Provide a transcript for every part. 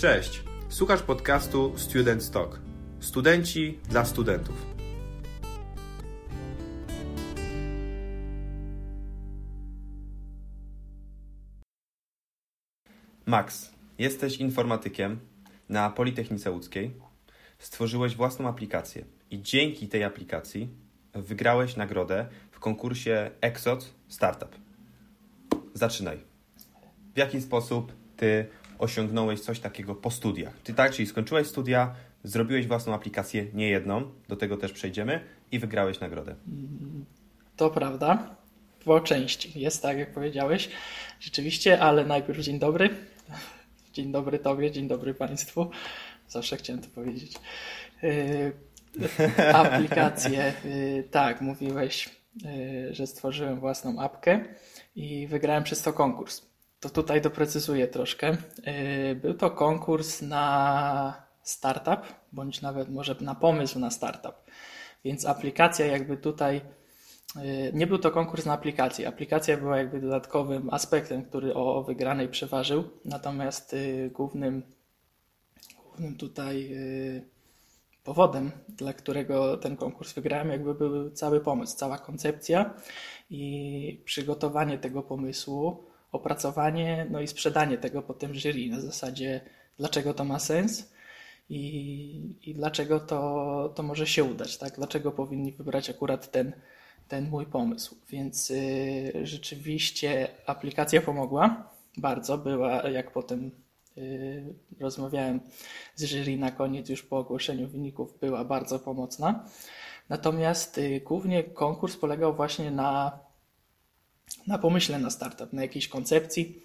Cześć, słuchasz podcastu Student Talk. Studenci dla studentów. Max, jesteś informatykiem na Politechnice Łódzkiej. Stworzyłeś własną aplikację i dzięki tej aplikacji wygrałeś nagrodę w konkursie Exot Startup. Zaczynaj. W jaki sposób ty osiągnąłeś coś takiego po studiach? Ty tak, czyli skończyłeś studia, zrobiłeś własną aplikację, nie jedną, do tego też przejdziemy, i wygrałeś nagrodę. To prawda, po części. Jest tak, jak powiedziałeś, rzeczywiście, ale najpierw dzień dobry. Dzień dobry Tobie, dzień dobry Państwu. Zawsze chciałem to powiedzieć. Yy, aplikacje, yy, tak, mówiłeś, yy, że stworzyłem własną apkę i wygrałem przez to konkurs. To tutaj doprecyzuję troszkę. Był to konkurs na startup, bądź nawet może na pomysł na startup. Więc aplikacja jakby tutaj nie był to konkurs na aplikację. Aplikacja była jakby dodatkowym aspektem, który o wygranej przeważył. Natomiast głównym, głównym tutaj powodem, dla którego ten konkurs wygrałem, jakby był cały pomysł, cała koncepcja i przygotowanie tego pomysłu, opracowanie, no i sprzedanie tego potem jury na zasadzie, dlaczego to ma sens i, i dlaczego to, to może się udać, tak? Dlaczego powinni wybrać akurat ten, ten mój pomysł. Więc y, rzeczywiście aplikacja pomogła bardzo, była jak potem y, rozmawiałem z jury na koniec już po ogłoszeniu wyników, była bardzo pomocna. Natomiast y, głównie konkurs polegał właśnie na, na pomyśle na startup, na jakiejś koncepcji.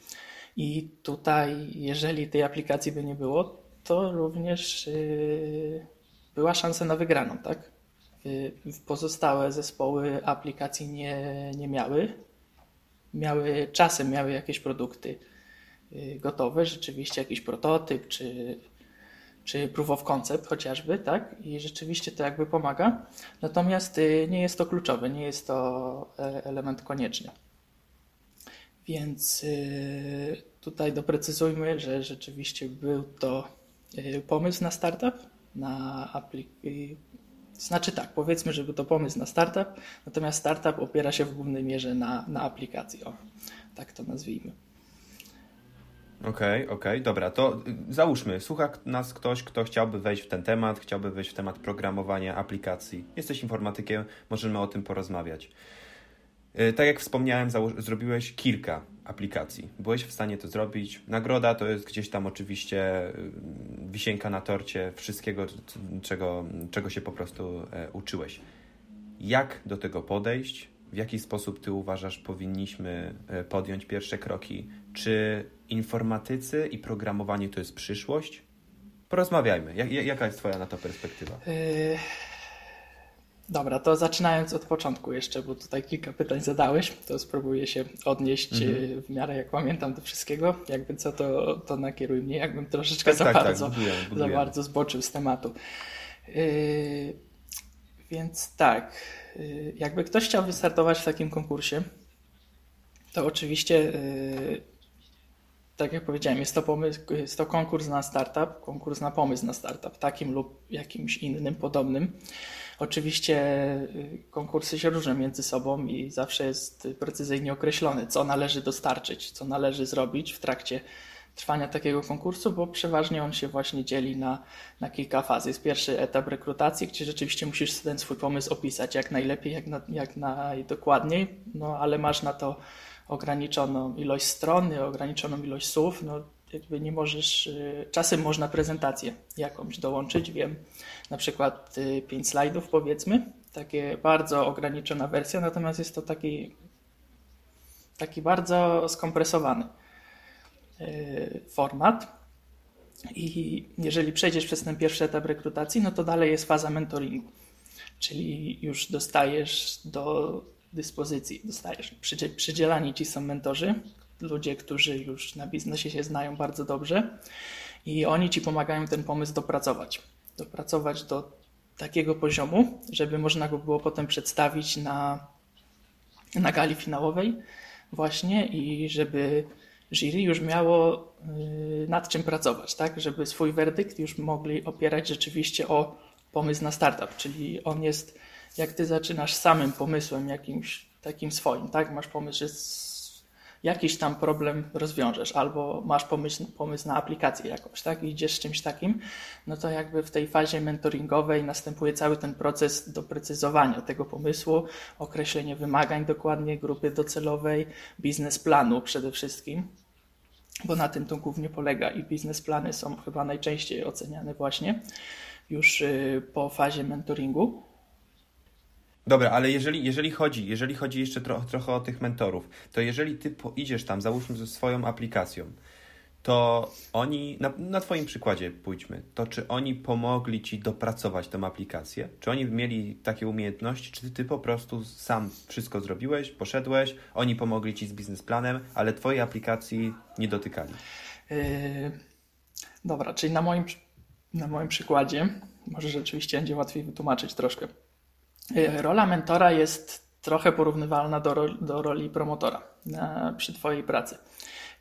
I tutaj, jeżeli tej aplikacji by nie było, to również y, była szansa na wygraną, tak? Y, pozostałe zespoły aplikacji nie, nie miały. Miały czasem miały jakieś produkty y, gotowe, rzeczywiście jakiś prototyp czy, czy proof of concept chociażby, tak? I rzeczywiście to jakby pomaga. Natomiast nie jest to kluczowe, nie jest to e, element konieczny. Więc tutaj doprecyzujmy, że rzeczywiście był to pomysł na startup, na aplikację. Znaczy tak, powiedzmy, żeby to pomysł na startup, natomiast startup opiera się w głównej mierze na, na aplikacji. O, tak to nazwijmy. Okej, okay, okej, okay, dobra, to y, załóżmy, słucha nas ktoś, kto chciałby wejść w ten temat, chciałby wejść w temat programowania aplikacji. Jesteś informatykiem, możemy o tym porozmawiać. Y, tak jak wspomniałem, zrobiłeś kilka aplikacji. Byłeś w stanie to zrobić. Nagroda to jest gdzieś tam oczywiście y, wisienka na torcie wszystkiego, czego, czego się po prostu e, uczyłeś. Jak do tego podejść? W jaki sposób ty uważasz, powinniśmy e, podjąć pierwsze kroki? Czy informatycy i programowanie to jest przyszłość? Porozmawiajmy. Jak, jaka jest Twoja na to perspektywa? Dobra, to zaczynając od początku jeszcze, bo tutaj kilka pytań zadałeś, to spróbuję się odnieść mhm. w miarę jak pamiętam do wszystkiego. Jakby co, to, to nakieruj mnie, jakbym troszeczkę tak, za, tak, tak bardzo, tak, buduję, buduję. za bardzo zboczył z tematu. Yy, więc tak, yy, jakby ktoś chciał wystartować w takim konkursie, to oczywiście, yy, tak jak powiedziałem, jest to, pomysł, jest to konkurs na startup, konkurs na pomysł na startup, takim lub jakimś innym, podobnym. Oczywiście y, konkursy się różnią między sobą i zawsze jest precyzyjnie określone, co należy dostarczyć, co należy zrobić w trakcie trwania takiego konkursu, bo przeważnie on się właśnie dzieli na, na kilka faz. Jest pierwszy etap rekrutacji, gdzie rzeczywiście musisz ten swój pomysł opisać jak najlepiej, jak, na, jak najdokładniej, no ale masz na to ograniczoną ilość stron, ograniczoną ilość słów, no jakby nie możesz, y, czasem można prezentację jakąś dołączyć, wiem, na przykład 5 y, slajdów powiedzmy, takie bardzo ograniczona wersja, natomiast jest to taki, taki bardzo skompresowany y, format. I jeżeli przejdziesz przez ten pierwszy etap rekrutacji, no to dalej jest faza mentoringu, czyli już dostajesz do dyspozycji, dostajesz, przydzielani ci są mentorzy, ludzie, którzy już na biznesie się znają bardzo dobrze i oni ci pomagają ten pomysł dopracować. Dopracować do takiego poziomu, żeby można go było potem przedstawić na, na gali finałowej właśnie i żeby jury już miało y, nad czym pracować, tak? Żeby swój werdykt już mogli opierać rzeczywiście o pomysł na startup, czyli on jest, jak ty zaczynasz samym pomysłem jakimś takim swoim, tak? Masz pomysł, że jakiś tam problem rozwiążesz, albo masz pomysł, pomysł na aplikację jakąś, tak? I idziesz z czymś takim, no to jakby w tej fazie mentoringowej następuje cały ten proces doprecyzowania tego pomysłu, określenie wymagań dokładnie, grupy docelowej, biznesplanu przede wszystkim, bo na tym to głównie polega i biznesplany są chyba najczęściej oceniane właśnie już y, po fazie mentoringu. Dobra, ale jeżeli, jeżeli chodzi, jeżeli chodzi jeszcze tro, trochę o tych mentorów, to jeżeli ty idziesz tam, załóżmy ze swoją aplikacją, to oni, na, na Twoim przykładzie pójdźmy, to czy oni pomogli Ci dopracować tę aplikację? Czy oni mieli takie umiejętności, czy Ty po prostu sam wszystko zrobiłeś, poszedłeś, oni pomogli Ci z biznesplanem, ale Twojej aplikacji nie dotykali? Yy, dobra, czyli na moim, na moim przykładzie, może rzeczywiście będzie łatwiej wytłumaczyć troszkę. Y, rola mentora jest trochę porównywalna do, do roli promotora na, przy Twojej pracy.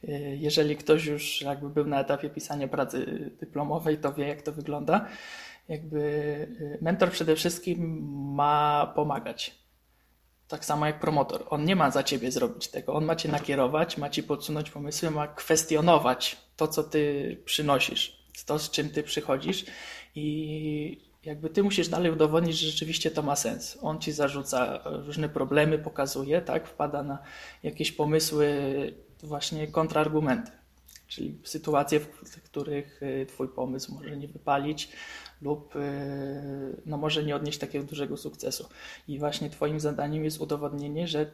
Y, jeżeli ktoś już jakby był na etapie pisania pracy dyplomowej, to wie, jak to wygląda. Jakby y, mentor przede wszystkim ma pomagać. Tak samo jak promotor. On nie ma za ciebie zrobić tego. On ma cię nakierować, ma ci podsunąć pomysły, ma kwestionować to, co ty przynosisz, to, z czym ty przychodzisz i jakby ty musisz dalej udowodnić, że rzeczywiście to ma sens. On ci zarzuca różne problemy, pokazuje, tak, wpada na jakieś pomysły, właśnie kontrargumenty, czyli sytuacje, w których y, twój pomysł może nie wypalić lub y, no, może nie odnieść takiego dużego sukcesu. I właśnie twoim zadaniem jest udowodnienie, że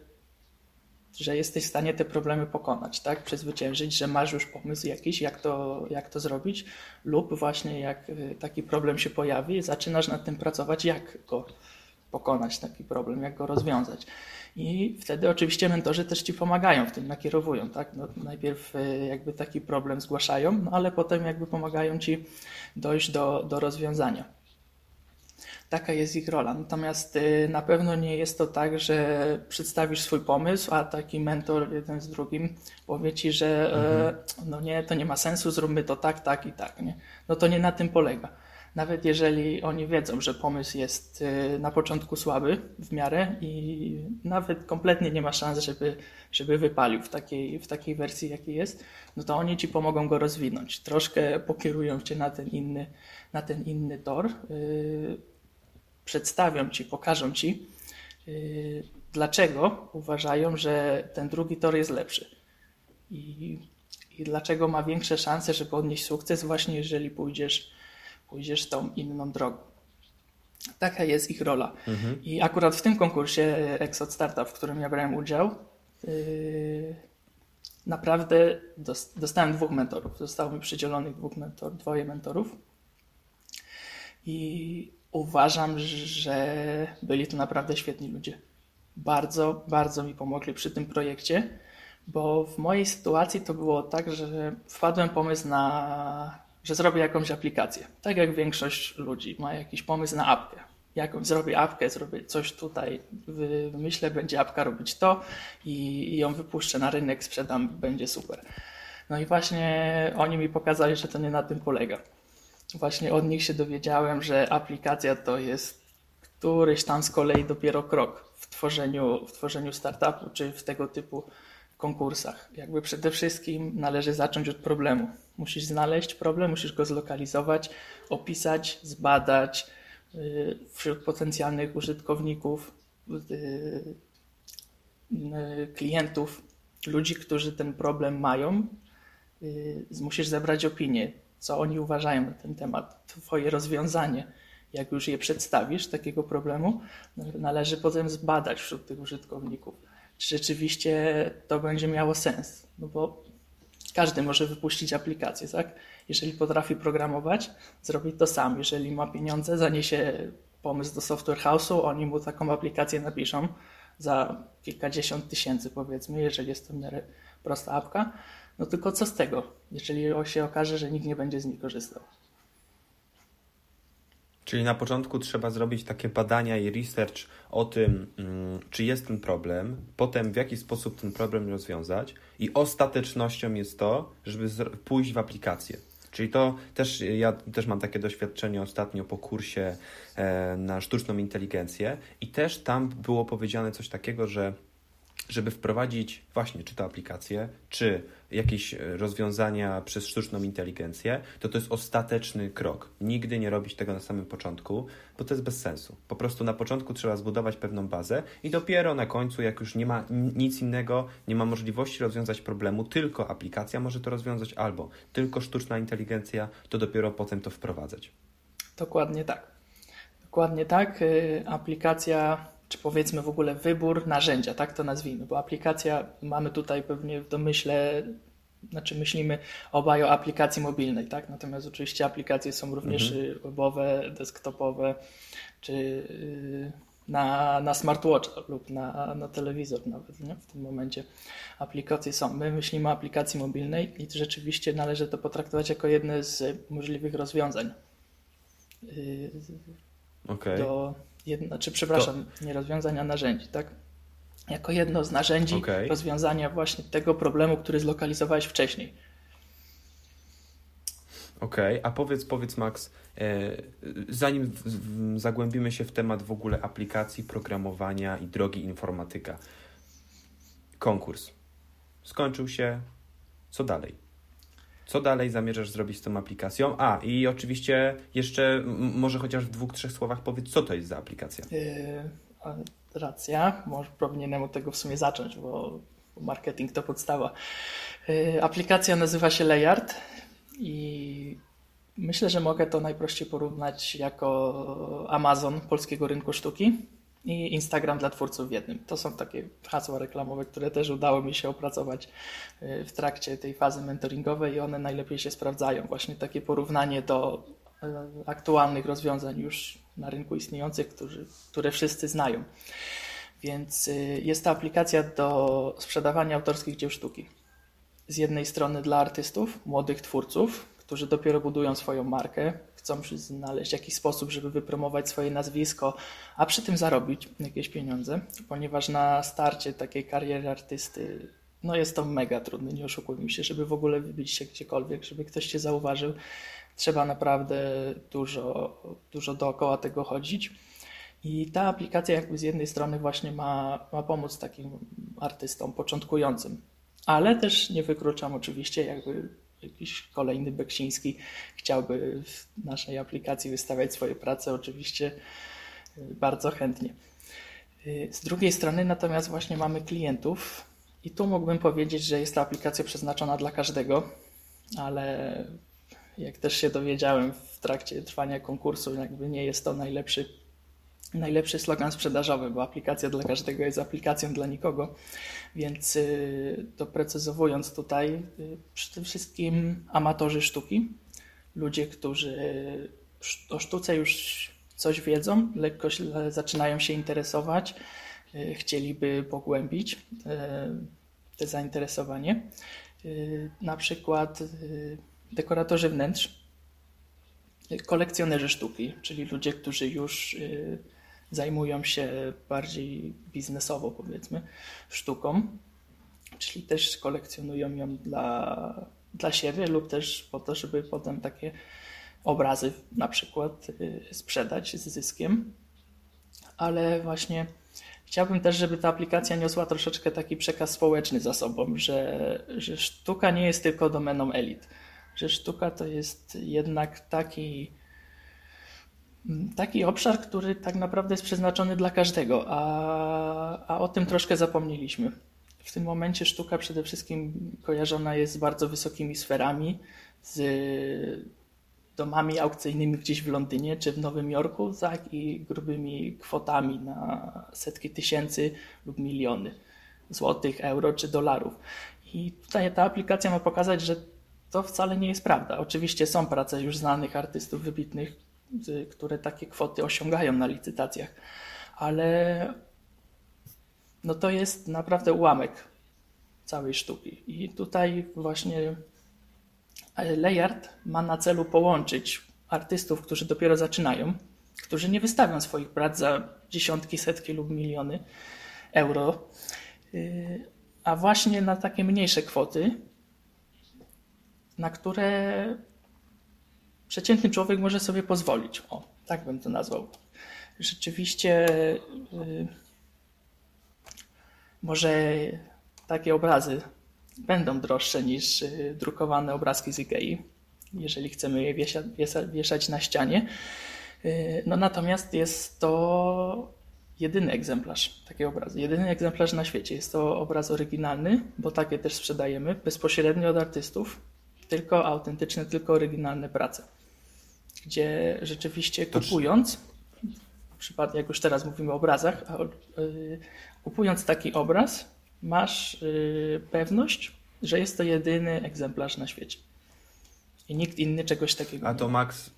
że jesteś w stanie te problemy pokonać, tak? Przezwyciężyć, że masz już pomysł jakiś, jak to, jak to zrobić, lub właśnie jak y, taki problem się pojawi, zaczynasz nad tym pracować, jak go pokonać, taki problem, jak go rozwiązać. I wtedy oczywiście mentorzy też ci pomagają w tym, nakierowują, tak? No, najpierw y, jakby taki problem zgłaszają, no ale potem jakby pomagają ci dojść do, do rozwiązania. Taka jest ich rola. Natomiast y, na pewno nie jest to tak, że przedstawisz swój pomysł, a taki mentor jeden z drugim powie ci, że e, mhm. no nie, to nie ma sensu, zróbmy to tak, tak i tak. Nie? No to nie na tym polega. Nawet jeżeli oni wiedzą, że pomysł jest y, na początku słaby w miarę i nawet kompletnie nie ma szans, żeby, żeby wypalił w takiej, w takiej wersji, jakiej jest, no to oni ci pomogą go rozwinąć. Troszkę pokierują cię na ten inny, na ten inny tor y, przedstawią ci, pokażą ci, yy, dlaczego uważają, że ten drugi tor jest lepszy. I, i dlaczego ma większe szanse, żeby odnieść sukces, właśnie jeżeli pójdziesz, pójdziesz tą inną drogą. Taka jest ich rola. Mhm. I akurat w tym konkursie Exot Startup, w którym ja brałem udział, yy, naprawdę dostałem dwóch mentorów. Zostało mi przydzielonych dwóch mentor, dwoje mentorów. I uważam, że byli to naprawdę świetni ludzie. Bardzo, bardzo mi pomogli przy tym projekcie, bo w mojej sytuacji to było tak, że wpadłem pomysł na, że zrobię jakąś aplikację. Tak jak większość ludzi ma jakiś pomysł na apkę. Jakąś zrobię apkę, zrobię coś tutaj, wymyślę, będzie apka robić to i, i ją wypuszczę na rynek, sprzedam, będzie super. No i właśnie oni mi pokazali, że to nie na tym polega właśnie od nich się dowiedziałem, że aplikacja to jest któryś tam z kolei dopiero krok w tworzeniu, w tworzeniu startupu czy w tego typu konkursach. Jakby przede wszystkim należy zacząć od problemu. Musisz znaleźć problem, musisz go zlokalizować, opisać, zbadać yy, wśród potencjalnych użytkowników, yy, yy, klientów, ludzi, którzy ten problem mają. Musisz zebrać opinię, co oni uważają na ten temat, Twoje rozwiązanie. Jak już je przedstawisz, takiego problemu, należy potem zbadać wśród tych użytkowników, czy rzeczywiście to będzie miało sens. No bo każdy może wypuścić aplikację, tak? Jeżeli potrafi programować, zrobić to sam. Jeżeli ma pieniądze, zaniesie pomysł do software house'u, oni mu taką aplikację napiszą za kilkadziesiąt tysięcy, powiedzmy, jeżeli jest to w miarę prosta apka no tylko co z tego, jeżeli się okaże, że nikt nie będzie z nich korzystał? Czyli na początku trzeba zrobić takie badania i research o tym, mm, czy jest ten problem, potem w jaki sposób ten problem rozwiązać, i ostatecznością jest to, żeby pójść w aplikację. Czyli to też, ja też mam takie doświadczenie ostatnio po kursie e, na sztuczną inteligencję, i też tam było powiedziane coś takiego, że żeby wprowadzić właśnie czy to aplikację, czy jakieś e, rozwiązania przez sztuczną inteligencję, to to jest ostateczny krok. Nigdy nie robić tego na samym początku, bo to jest bez sensu. Po prostu na początku trzeba zbudować pewną bazę i dopiero na końcu, jak już nie ma nic innego, nie ma możliwości rozwiązać problemu, tylko aplikacja może to rozwiązać, albo tylko sztuczna inteligencja, to dopiero potem to wprowadzać. Dokładnie tak. Dokładnie tak. Y, aplikacja czy powiedzmy w ogóle wybór narzędzia, tak to nazwijmy, bo aplikacja mamy tutaj pewnie w domyśle, znaczy myślimy obaj o aplikacji mobilnej, tak? Natomiast oczywiście aplikacje są również mhm. webowe, desktopowe, czy y, na, na smartwatch lub na, na telewizor nawet, nie? W tym momencie aplikacje są. My myślimy o aplikacji mobilnej i rzeczywiście należy to potraktować jako jedne z możliwych rozwiązań. Y, okay. Do, jedno, znaczy przepraszam, to... nie rozwiązania narzędzi, tak? Jako jedno z narzędzi okay. rozwiązania właśnie tego problemu, który zlokalizowałeś wcześniej. Okej, okay. a powiedz, powiedz Max, e, zanim zagłębimy się w temat w ogóle aplikacji, programowania i drogi informatyka. Konkurs. Skończył się. Co dalej? Co dalej zamierzasz zrobić z tą aplikacją? A, i oczywiście jeszcze może chociaż w dwóch, trzech słowach powiedz, co to jest za aplikacja. Yy, racja, może powinienem od tego w sumie zacząć, bo marketing to podstawa. Yy, aplikacja nazywa się Layard i myślę, że mogę to najprościej porównać jako Amazon polskiego rynku sztuki i Instagram dla twórców w jednym. To są takie hasła reklamowe, które też udało mi się opracować y, w trakcie tej fazy mentoringowej i one najlepiej się sprawdzają. Właśnie takie porównanie do y, aktualnych rozwiązań już na rynku istniejących, którzy, które wszyscy znają. Więc y, jest to aplikacja do sprzedawania autorskich dzieł sztuki. Z jednej strony dla artystów, młodych twórców, którzy dopiero budują swoją markę, chcą znaleźć jakiś sposób, żeby wypromować swoje nazwisko, a przy tym zarobić jakieś pieniądze, ponieważ na starcie takiej kariery artysty no jest to mega trudne, nie oszukujmy się, żeby w ogóle wybić się gdziekolwiek, żeby ktoś cię zauważył, trzeba naprawdę dużo, dużo dookoła tego chodzić. I ta aplikacja jakby z jednej strony właśnie ma, ma pomóc takim artystom początkującym, ale też nie wykluczam oczywiście jakby jakiś kolejny Beksiński chciałby w naszej aplikacji wystawiać swoje prace, oczywiście y, bardzo chętnie. Y, z drugiej strony natomiast właśnie mamy klientów i tu mógłbym powiedzieć, że jest to aplikacja przeznaczona dla każdego, ale jak też się dowiedziałem w trakcie trwania konkursu, jakby nie jest to najlepszy najlepszy slogan sprzedażowy, bo aplikacja dla każdego jest aplikacją dla nikogo. Więc y, doprecyzowując tutaj, y, przede wszystkim amatorzy sztuki, ludzie, którzy o sztuce już coś wiedzą, lekko zaczynają się interesować, y, chcieliby pogłębić te zainteresowanie. Na przykład dekoratorzy wnętrz, kolekcjonerzy sztuki, czyli ludzie, którzy już zajmują się bardziej biznesowo, powiedzmy, sztuką, czyli też kolekcjonują ją dla, dla siebie lub też po to, żeby potem takie obrazy na przykład y, sprzedać z zyskiem. Ale właśnie chciałbym też, żeby ta aplikacja niosła troszeczkę taki przekaz społeczny za sobą, że, że sztuka nie jest tylko domeną elit, że sztuka to jest jednak taki taki obszar, który tak naprawdę jest przeznaczony dla każdego, a, a o tym troszkę zapomnieliśmy. W tym momencie sztuka przede wszystkim kojarzona jest z bardzo wysokimi sferami, z domami aukcyjnymi gdzieś w Londynie czy w Nowym Jorku, tak, i grubymi kwotami na setki tysięcy lub miliony złotych, euro czy dolarów. I tutaj ta aplikacja ma pokazać, że to wcale nie jest prawda. Oczywiście są prace już znanych artystów wybitnych, które takie kwoty osiągają na licytacjach, ale no to jest naprawdę ułamek całej sztuki. I tutaj właśnie Layard ma na celu połączyć artystów, którzy dopiero zaczynają, którzy nie wystawią swoich prac za dziesiątki, setki lub miliony euro, y, a właśnie na takie mniejsze kwoty, na które przeciętny człowiek może sobie pozwolić. O, tak bym to nazwał. Rzeczywiście yy, może takie obrazy będą droższe niż yy, drukowane obrazki z Ikei, jeżeli chcemy je wiesza, wiesza, wieszać na ścianie. Yy, no natomiast jest to jedyny egzemplarz takiego obrazu, jedyny egzemplarz na świecie. Jest to obraz oryginalny, bo takie też sprzedajemy bezpośrednio od artystów, tylko autentyczne, tylko oryginalne prace gdzie rzeczywiście kupując, w przypadku jak już teraz mówimy o obrazach, a, y, kupując taki obraz, masz y, pewność, że jest to jedyny egzemplarz na świecie. I nikt inny czegoś takiego A to Max,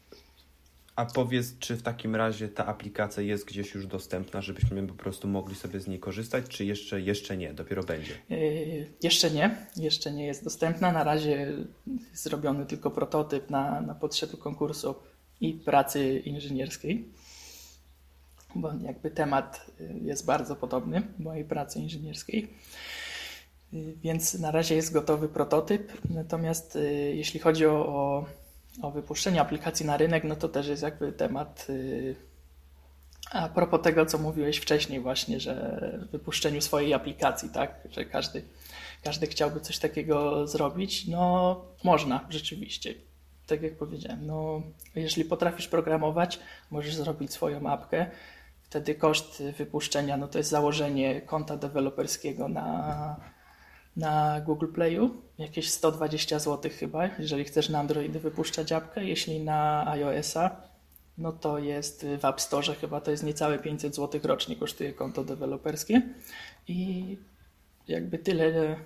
a powiedz, czy w takim razie ta aplikacja jest gdzieś już dostępna, żebyśmy po prostu mogli sobie z niej korzystać, czy jeszcze, jeszcze nie, dopiero będzie? Yy, jeszcze nie, jeszcze nie jest dostępna. Na razie zrobiony tylko prototyp na, na potrzeby konkursu i pracy inżynierskiej, bo jakby temat y, jest bardzo podobny mojej pracy inżynierskiej. Y, więc na razie jest gotowy prototyp, natomiast y, jeśli chodzi o, o, wypuszczenie aplikacji na rynek, no to też jest jakby temat a propos tego, co mówiłeś wcześniej właśnie, że wypuszczeniu swojej aplikacji, tak, że każdy, każdy chciałby coś takiego zrobić, no można rzeczywiście tak jak powiedziałem, no, jeżeli potrafisz programować, możesz zrobić swoją apkę. Wtedy koszt wypuszczenia no to jest założenie konta deweloperskiego na, na Google Playu, jakieś 120 zł chyba, jeżeli chcesz na Androidy wypuszczać apkę. Jeśli na iOS-a, no to jest w App Store chyba to jest niecałe 500 zł rocznie kosztuje konto deweloperskie i jakby tyle,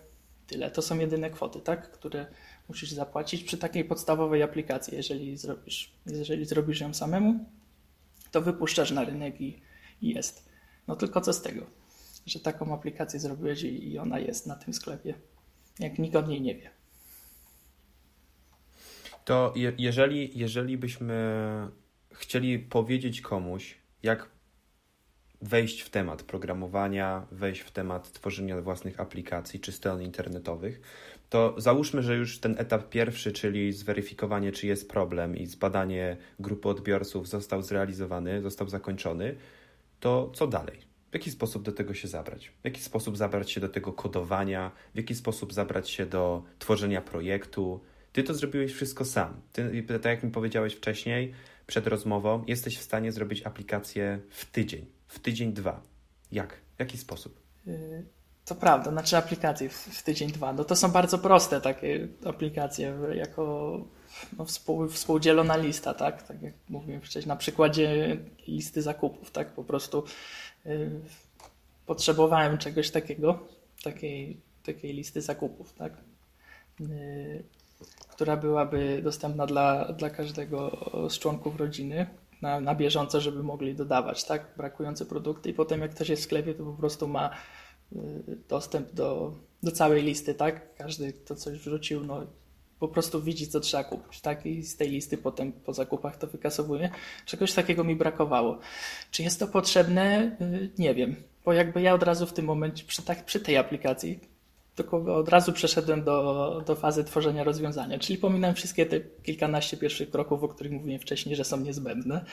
tyle. To są jedyne kwoty, tak, które musisz zapłacić przy takiej podstawowej aplikacji. Jeżeli zrobisz, jeżeli zrobisz ją samemu, to wypuszczasz na rynek i, i jest. No tylko co z tego, że taką aplikację zrobiłeś i, i ona jest na tym sklepie, jak nikt o niej nie wie. To je, jeżeli, jeżeli byśmy chcieli powiedzieć komuś, jak wejść w temat programowania, wejść w temat tworzenia własnych aplikacji czy stron internetowych, to załóżmy, że już ten etap pierwszy, czyli zweryfikowanie, czy jest problem i zbadanie grupy odbiorców został zrealizowany, został zakończony, to co dalej? W jaki sposób do tego się zabrać? W jaki sposób zabrać się do tego kodowania? W jaki sposób zabrać się do tworzenia projektu? Ty to zrobiłeś wszystko sam. Ty, tak jak mi powiedziałeś wcześniej, przed rozmową, jesteś w stanie zrobić aplikację w tydzień, w tydzień dwa. Jak? W jaki sposób? To prawda, znaczy aplikacje w, tydzień, dwa. No to są bardzo proste takie aplikacje, jako no, współ, współdzielona lista, tak? Tak jak mówiłem wcześniej, na przykładzie listy zakupów, tak? Po prostu y, potrzebowałem czegoś takiego, takiej, takiej listy zakupów, tak? Y, która byłaby dostępna dla, dla każdego z członków rodziny na, na bieżąco, żeby mogli dodawać, tak? Brakujące produkty i potem jak ktoś jest w sklepie, to po prostu ma dostęp do, do całej listy, tak? Każdy, kto coś wrzucił, no po prostu widzi, co trzeba kupić, tak? I z tej listy potem po zakupach to wykasowuje. Czegoś takiego mi brakowało. Czy jest to potrzebne? Y, nie wiem, bo jakby ja od razu w tym momencie, przy, tak, przy tej aplikacji, tylko od razu przeszedłem do, do fazy tworzenia rozwiązania, czyli pominąłem wszystkie te kilkanaście pierwszych kroków, o których mówiłem wcześniej, że są niezbędne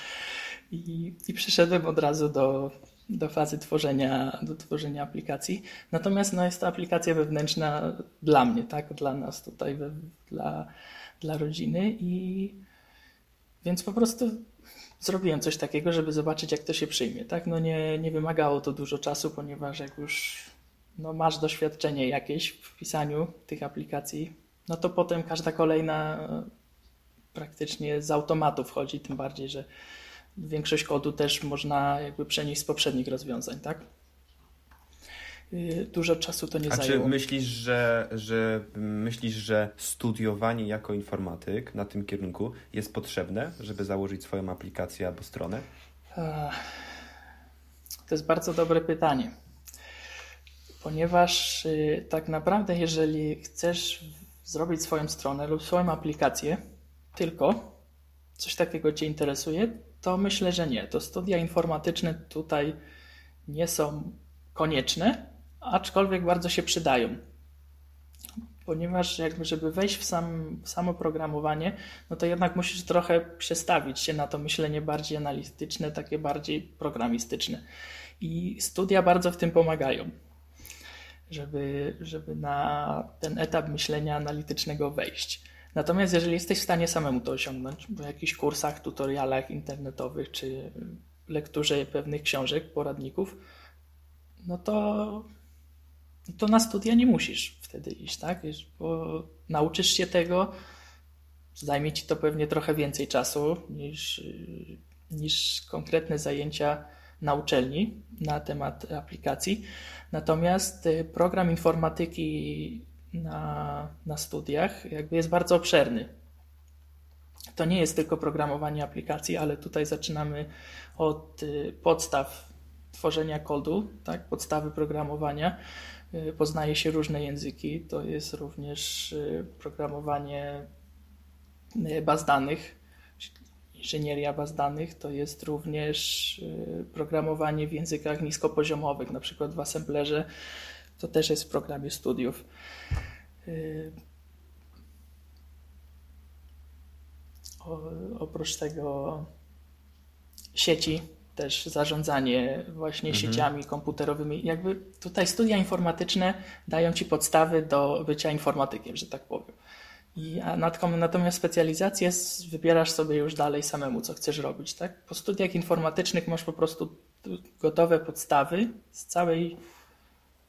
i, i przeszedłem od razu do, do fazy tworzenia, do tworzenia aplikacji. Natomiast no, jest to aplikacja wewnętrzna dla mnie, tak? dla nas tutaj, we, dla, dla rodziny i więc po prostu zrobiłem coś takiego, żeby zobaczyć, jak to się przyjmie. Tak? No nie, nie wymagało to dużo czasu, ponieważ jak już no, masz doświadczenie jakieś w pisaniu tych aplikacji, no to potem każda kolejna praktycznie z automatu wchodzi, tym bardziej, że większość kodu też można jakby przenieść z poprzednich rozwiązań, tak? Y, dużo czasu to nie A zajęło. czy myślisz, że, że myślisz, że studiowanie jako informatyk na tym kierunku jest potrzebne, żeby założyć swoją aplikację albo stronę? To jest bardzo dobre pytanie. Ponieważ y, tak naprawdę, jeżeli chcesz zrobić swoją stronę lub swoją aplikację, tylko coś takiego Cię interesuje, to myślę, że nie. To studia informatyczne tutaj nie są konieczne, aczkolwiek bardzo się przydają. Ponieważ jakby, żeby wejść w, sam, w samo programowanie, no to jednak musisz trochę przestawić się na to myślenie bardziej analityczne, takie bardziej programistyczne. I studia bardzo w tym pomagają, żeby, żeby na ten etap myślenia analitycznego wejść. Natomiast jeżeli jesteś w stanie samemu to osiągnąć, w jakichś kursach, tutorialach internetowych czy lekturze pewnych książek, poradników, no to, to na studia nie musisz wtedy iść, tak? Bo nauczysz się tego, zajmie ci to pewnie trochę więcej czasu niż, niż konkretne zajęcia na uczelni na temat aplikacji. Natomiast y, program informatyki na, na studiach jakby jest bardzo obszerny. To nie jest tylko programowanie aplikacji, ale tutaj zaczynamy od y, podstaw tworzenia kodu, tak, podstawy programowania. Y, poznaje się różne języki. To jest również programowanie baz danych, inżynieria baz danych to jest również y, programowanie w językach niskopoziomowych, na przykład w assemblerze. To też jest w programie studiów. Y, oprócz tego sieci, też zarządzanie właśnie mhm. sieciami komputerowymi. Jakby tutaj studia informatyczne dają ci podstawy do bycia informatykiem, że tak powiem. I, natomiast specjalizację wybierasz sobie już dalej samemu, co chcesz robić. Tak? Po studiach informatycznych masz po prostu gotowe podstawy z całej,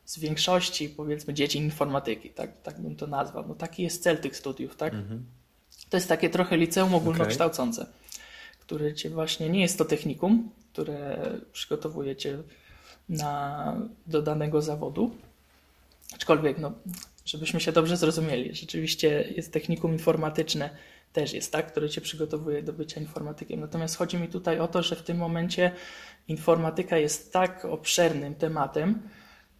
z większości powiedzmy dziedzin informatyki, tak, tak bym to nazwał. No taki jest cel tych studiów. Tak? Mhm. To jest takie trochę liceum ogólnokształcące, okay. które cię właśnie, nie jest to technikum, które przygotowuje cię na, do danego zawodu, aczkolwiek no, żebyśmy się dobrze zrozumieli. Rzeczywiście jest technikum informatyczne, też jest, tak, które cię przygotowuje do bycia informatykiem. Natomiast chodzi mi tutaj o to, że w tym momencie informatyka jest tak obszernym tematem,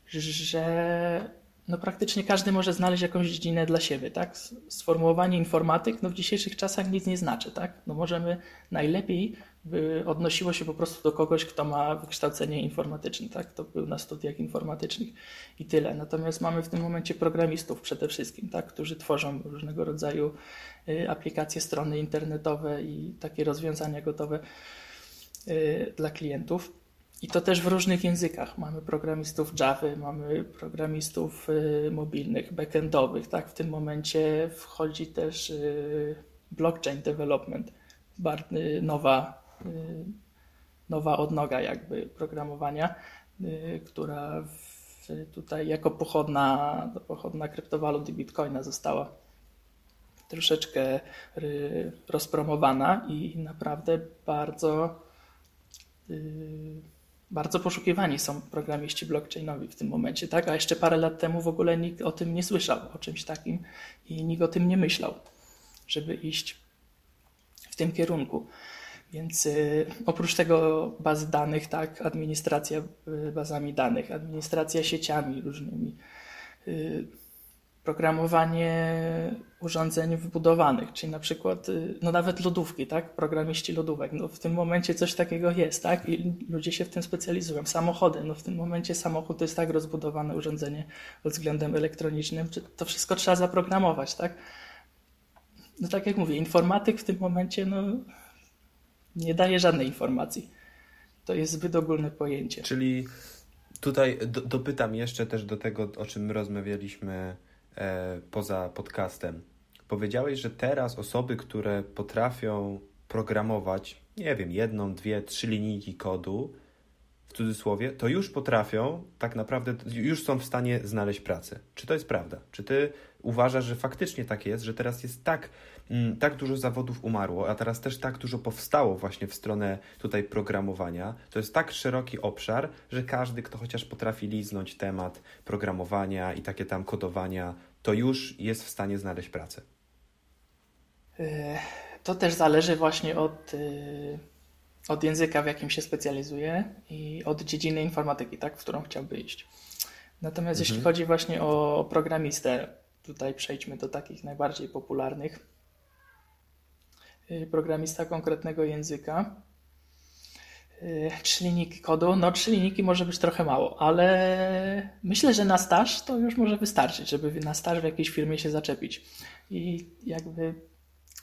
że no praktycznie każdy może znaleźć jakąś dziedzinę dla siebie, tak? Sformułowanie informatyk no w dzisiejszych czasach nic nie znaczy, tak? No możemy najlepiej by odnosiło się po prostu do kogoś, kto ma wykształcenie informatyczne, tak? To był na studiach informatycznych i tyle. Natomiast mamy w tym momencie programistów przede wszystkim, tak? Którzy tworzą różnego rodzaju y, aplikacje, strony internetowe i takie rozwiązania gotowe y, dla klientów. I to też w różnych językach. Mamy programistów Java, mamy programistów y, mobilnych, backendowych. Tak? W tym momencie wchodzi też blockchain development, nowa Y, nowa odnoga jakby programowania, y, która tutaj jako pochodna, pochodna kryptowalut i bitcoina została troszeczkę y, rozpromowana i naprawdę bardzo bardzo poszukiwani są programiści blockchainowi w tym momencie, tak? A jeszcze parę lat temu w ogóle nikt o tym nie słyszał, o czymś takim i nikt o tym nie myślał, żeby iść w tym kierunku. Więc y, oprócz tego baz danych, tak, administracja y, bazami danych, administracja sieciami różnymi, y, programowanie urządzeń wbudowanych, czyli na przykład, no nawet lodówki, tak, programiści lodówek, no w tym momencie coś takiego jest, tak, i ludzie się w tym specjalizują. Samochody, no w tym momencie samochód to jest tak rozbudowane urządzenie pod względem elektronicznym, to wszystko trzeba zaprogramować, tak. No tak jak mówię, informatyk w tym momencie, no nie daje żadnej informacji. To jest zbyt ogólne pojęcie. Czyli tutaj do, dopytam jeszcze też do tego, o czym rozmawialiśmy poza podcastem. Powiedziałeś, że teraz osoby, które potrafią programować, nie wiem, jedną, dwie, trzy linijki kodu, w cudzysłowie, to już potrafią, tak naprawdę, już są w stanie znaleźć pracę. Czy to jest prawda? Czy ty uważasz, że faktycznie tak jest, że teraz jest tak tak dużo zawodów umarło, a teraz też tak dużo powstało właśnie w stronę tutaj programowania. To jest tak szeroki obszar, że każdy, kto chociaż potrafi liznąć temat programowania i takie tam kodowania, to już jest w stanie znaleźć pracę. E, to też zależy właśnie od, e, od języka, w jakim się specjalizuje i od dziedziny informatyki, tak, w którą chciałby iść. Natomiast mhm. jeśli chodzi właśnie o programistę, tutaj przejdźmy do takich najbardziej popularnych. Y, programista konkretnego języka, Y, trzy linijki kodu, no trzy linijki może być trochę mało, ale myślę, że na staż to już może wystarczyć, żeby na staż w jakiejś firmie się zaczepić. I jakby,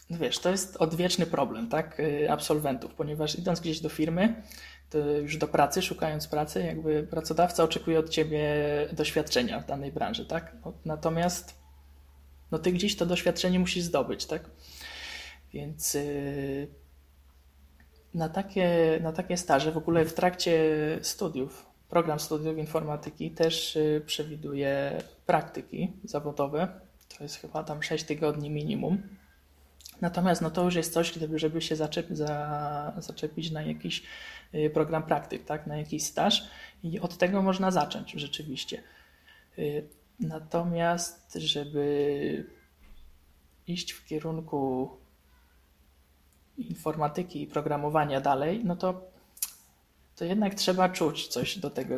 no wiesz, to jest odwieczny problem, tak, y, absolwentów, ponieważ idąc gdzieś do firmy, to już do pracy, szukając pracy, jakby pracodawca oczekuje od ciebie doświadczenia w danej branży, tak? Natomiast no ty gdzieś to doświadczenie musisz zdobyć, tak? Więc yy, na takie, na takie staże w ogóle w trakcie studiów, program studiów informatyki też yy, przewiduje praktyki zawodowe. To jest chyba tam 6 tygodni minimum. Natomiast no to już jest coś, żeby się zaczepić, za, zaczepić na jakiś y, program praktyk, tak? na jakiś staż i od tego można zacząć rzeczywiście. Y, natomiast, żeby iść w kierunku informatyki i programowania dalej, no to, to jednak trzeba czuć coś do tego.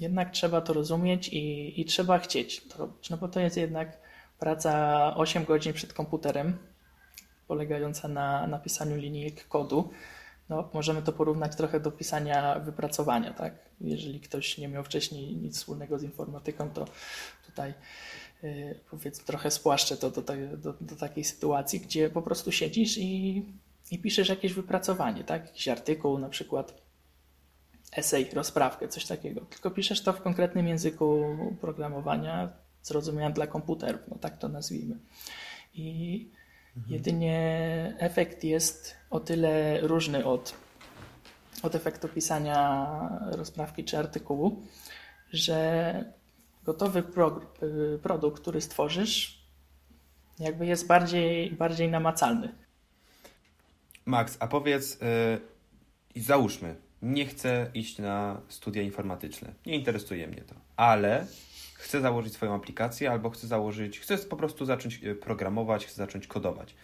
Jednak trzeba to rozumieć i, i trzeba chcieć to robić. No bo to jest jednak praca 8 godzin przed komputerem, polegająca na napisaniu linijek kodu. No, możemy to porównać trochę do pisania wypracowania, tak? Jeżeli ktoś nie miał wcześniej nic wspólnego z informatyką, to tutaj yy, powiedzmy trochę spłaszczę to do, do, do, takiej sytuacji, gdzie po prostu siedzisz i, i piszesz jakieś wypracowanie, tak? Jakiś artykuł, na przykład esej, rozprawkę, coś takiego. Tylko piszesz to w konkretnym języku programowania, zrozumiałym dla komputerów, no tak to nazwijmy. I Mhm. Jedynie efekt jest o tyle różny od, od efektu pisania rozprawki czy artykułu, że gotowy pro, produkt, który stworzysz, jakby jest bardziej, bardziej namacalny. Max, a powiedz yy, załóżmy, nie chcę iść na studia informatyczne, nie interesuje mnie to, ale chcę założyć swoją aplikację albo chcę założyć, chcę po prostu zacząć e, programować, chcę zacząć kodować.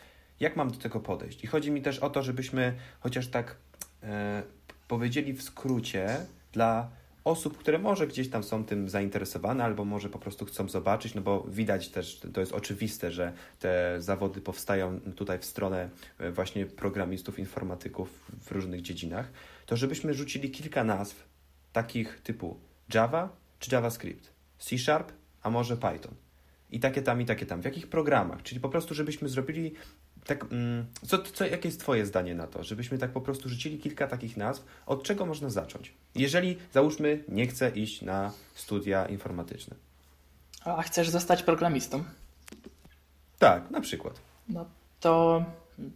Jak mam do tego podejść? I chodzi mi też o to, żebyśmy chociaż tak e, powiedzieli w skrócie dla osób, które może gdzieś tam są tym zainteresowane, albo może po prostu chcą zobaczyć, no bo widać też, to jest oczywiste, że te zawody powstają tutaj w stronę e, właśnie programistów, informatyków w różnych dziedzinach, to żebyśmy rzucili kilka nazw takich typu Java czy JavaScript. C Sharp, a może Python. I takie tam, i takie tam. W jakich programach? Czyli po prostu, żebyśmy zrobili tak. Mm, co, co, jakie jest Twoje zdanie na to? Żebyśmy tak po prostu rzucili kilka takich nazw, od czego można zacząć? Jeżeli, załóżmy, nie chcę iść na studia informatyczne. A chcesz zostać programistą? Tak, na przykład. No to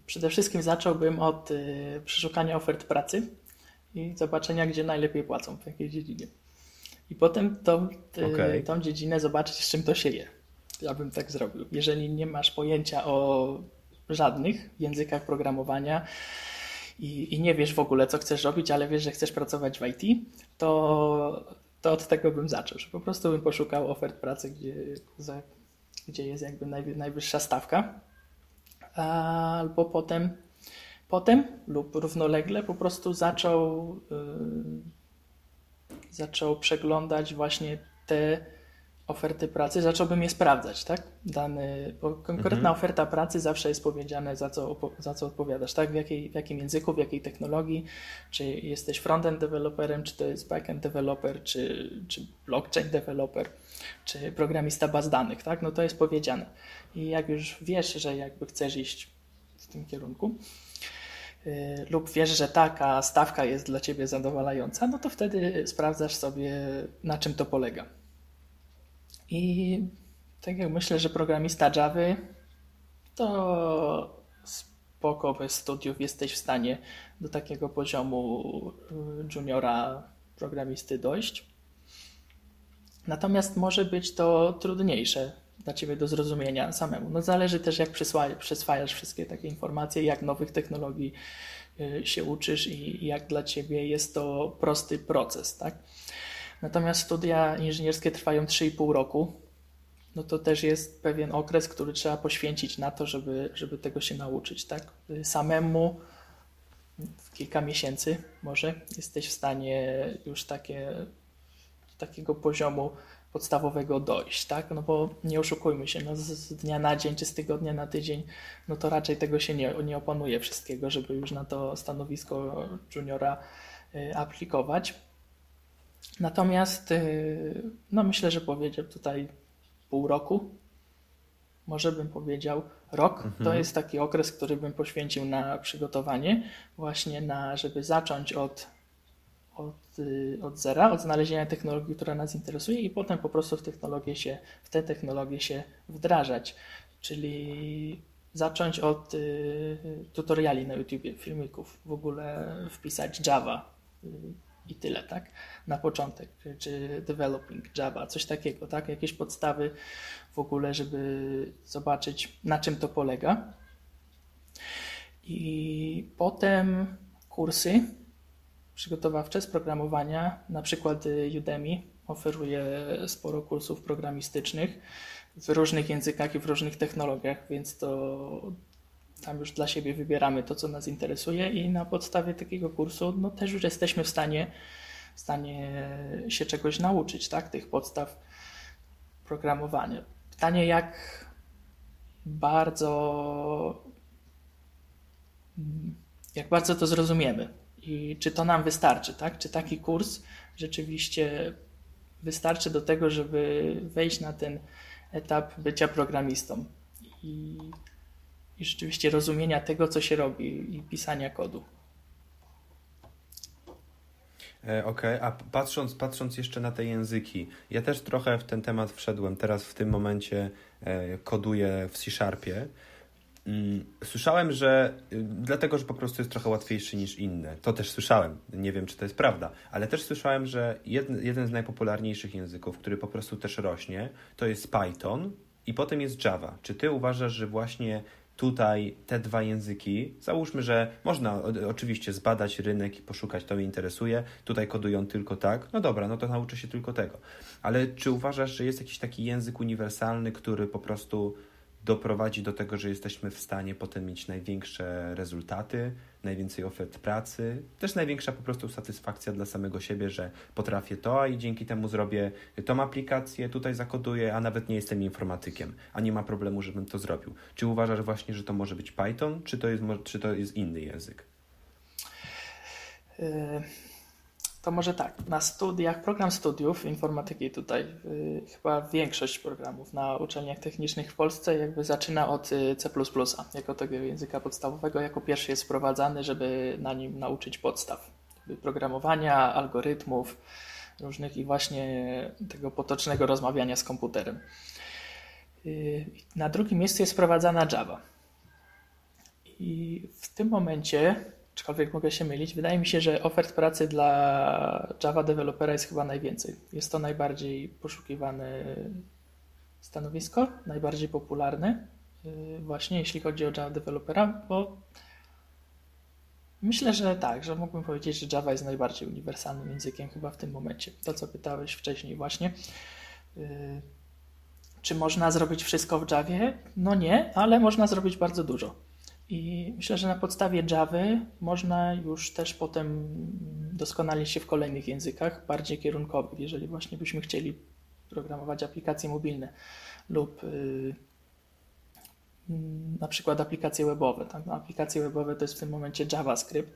przede wszystkim zacząłbym od y, przeszukania ofert pracy i zobaczenia, gdzie najlepiej płacą, w jakiej dziedzinie. I potem tą, okay. tą dziedzinę zobaczyć, z czym to się je. Ja bym tak zrobił. Jeżeli nie masz pojęcia o żadnych językach programowania i, i nie wiesz w ogóle, co chcesz robić, ale wiesz, że chcesz pracować w IT, to, to od tego bym zaczął. Że po prostu bym poszukał ofert pracy, gdzie, za, gdzie jest jakby najwyższa stawka. Albo potem, potem lub równolegle po prostu zaczął. Yy, zaczął przeglądać właśnie te oferty pracy, zacząłbym je sprawdzać, tak? Dany, bo konkretna mhm. oferta pracy zawsze jest powiedziane, za co, za co odpowiadasz, tak? W, jakiej, w jakim języku, w jakiej technologii, czy jesteś frontend developerem, czy to jest backend developer, czy, czy blockchain developer, czy programista baz danych, tak? No to jest powiedziane. I jak już wiesz, że jakby chcesz iść w tym kierunku, Y, lub wiesz, że taka stawka jest dla ciebie zadowalająca, no to wtedy sprawdzasz sobie, na czym to polega. I tak jak myślę, że programista Java to spoko bez studiów jesteś w stanie do takiego poziomu y, juniora programisty dojść. Natomiast może być to trudniejsze dla Ciebie do zrozumienia samemu. No zależy też jak przyswajasz wszystkie takie informacje, jak nowych technologii y, się uczysz i jak dla Ciebie jest to prosty proces, tak? Natomiast studia inżynierskie trwają 3,5 roku. No to też jest pewien okres, który trzeba poświęcić na to, żeby, żeby tego się nauczyć, tak? Samemu w kilka miesięcy może jesteś w stanie już takie, takiego poziomu podstawowego dojść, tak? No bo nie oszukujmy się, no z dnia na dzień czy z tygodnia na tydzień, no to raczej tego się nie, nie opanuje wszystkiego, żeby już na to stanowisko juniora aplikować. Natomiast no myślę, że powiedział tutaj pół roku, może bym powiedział rok. Mhm. To jest taki okres, który bym poświęcił na przygotowanie, właśnie na, żeby zacząć od, od, y, od zera, od znalezienia technologii, która nas interesuje i potem po prostu w technologię się, w tę technologię się wdrażać. Czyli zacząć od y, tutoriali na YouTube, filmików, w ogóle wpisać Java y, i tyle, tak? Na początek, czy, developing Java, coś takiego, tak? Jakieś podstawy w ogóle, żeby zobaczyć, na czym to polega. I potem kursy przygotowawcze z programowania, na przykład Udemy oferuje sporo kursów programistycznych w różnych językach i w różnych technologiach, więc to tam już dla siebie wybieramy to, co nas interesuje i na podstawie takiego kursu no, też już jesteśmy w stanie, w stanie się czegoś nauczyć, tak? tych podstaw programowania. Pytanie, jak bardzo jak bardzo to zrozumiemy i czy to nam wystarczy, tak? Czy taki kurs rzeczywiście wystarczy do tego, żeby wejść na ten etap bycia programistą i, i rzeczywiście rozumienia tego, co się robi i pisania kodu. E, okej, okay. a patrząc, patrząc jeszcze na te języki, ja też trochę w ten temat wszedłem. Teraz w tym momencie e, koduję w C-Sharpie. Mm, słyszałem, że y, dlatego, że po prostu jest trochę łatwiejszy niż inne. To też słyszałem. Nie wiem, czy to jest prawda, ale też słyszałem, że jeden, jeden z najpopularniejszych języków, który po prostu też rośnie, to jest Python i potem jest Java. Czy ty uważasz, że właśnie tutaj te dwa języki, załóżmy, że można oczywiście zbadać rynek i poszukać, to mnie interesuje, tutaj kodują tylko tak, no dobra, no to nauczę się tylko tego. Ale czy uważasz, że jest jakiś taki język uniwersalny, który po prostu doprowadzi do tego, że jesteśmy w stanie potem mieć największe rezultaty, najwięcej ofert pracy, też największa po prostu satysfakcja dla samego siebie, że potrafię to i dzięki temu zrobię tą aplikację, tutaj zakoduję, a nawet nie jestem informatykiem, a nie ma problemu, żebym to zrobił. Czy uważasz właśnie, że to może być Python, czy to jest, czy to jest inny język? Yy, to może tak, na studiach, program studiów informatyki tutaj, yy, chyba większość programów na uczelniach technicznych w Polsce jakby zaczyna od y, C++, jako tego języka podstawowego, jako pierwszy jest wprowadzany, żeby na nim nauczyć podstaw programowania, algorytmów różnych i właśnie tego potocznego rozmawiania z komputerem. Yy, na drugim miejscu jest wprowadzana Java. I w tym momencie aczkolwiek mogę się mylić. Wydaje mi się, że ofert pracy dla Java dewelopera jest chyba najwięcej. Jest to najbardziej poszukiwane stanowisko, najbardziej popularne y, właśnie jeśli chodzi o Java dewelopera, bo myślę, że tak, że mógłbym powiedzieć, że Java jest najbardziej uniwersalnym językiem chyba w tym momencie. To, co pytałeś wcześniej właśnie. Y, czy można zrobić wszystko w Javie? No nie, ale można zrobić bardzo dużo. I myślę, że na podstawie Java można już też potem doskonalić się w kolejnych językach, bardziej kierunkowych, jeżeli właśnie byśmy chcieli programować aplikacje mobilne lub yy, na przykład aplikacje webowe. Tak? No, aplikacje webowe to jest w tym momencie JavaScript,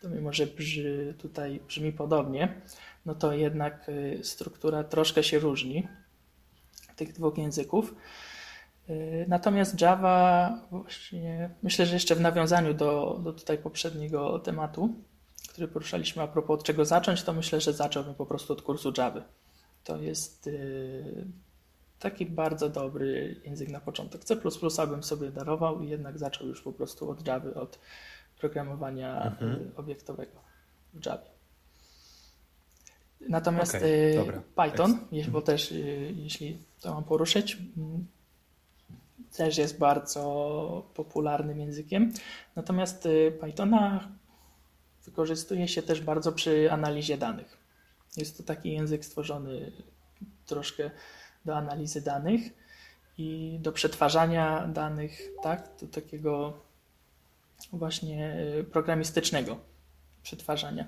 to mimo, że brzy, tutaj brzmi podobnie, no to jednak y, struktura troszkę się różni tych dwóch języków. Y, natomiast Java, właśnie myślę, że jeszcze w nawiązaniu do, do tutaj poprzedniego tematu, który poruszaliśmy a propos od czego zacząć, to myślę, że zacząłbym po prostu od kursu Java. To jest y, taki bardzo dobry język na początek. C bym sobie darował i jednak zaczął już po prostu od Java, od programowania mhm. Y, obiektowego w Java. Natomiast okay, Python, bo też jeśli to mam poruszyć, też jest bardzo popularnym językiem. Natomiast y, Pythona wykorzystuje się też bardzo przy analizie danych. Jest to taki język stworzony troszkę do analizy danych i do przetwarzania danych, tak, do takiego właśnie y, programistycznego przetwarzania.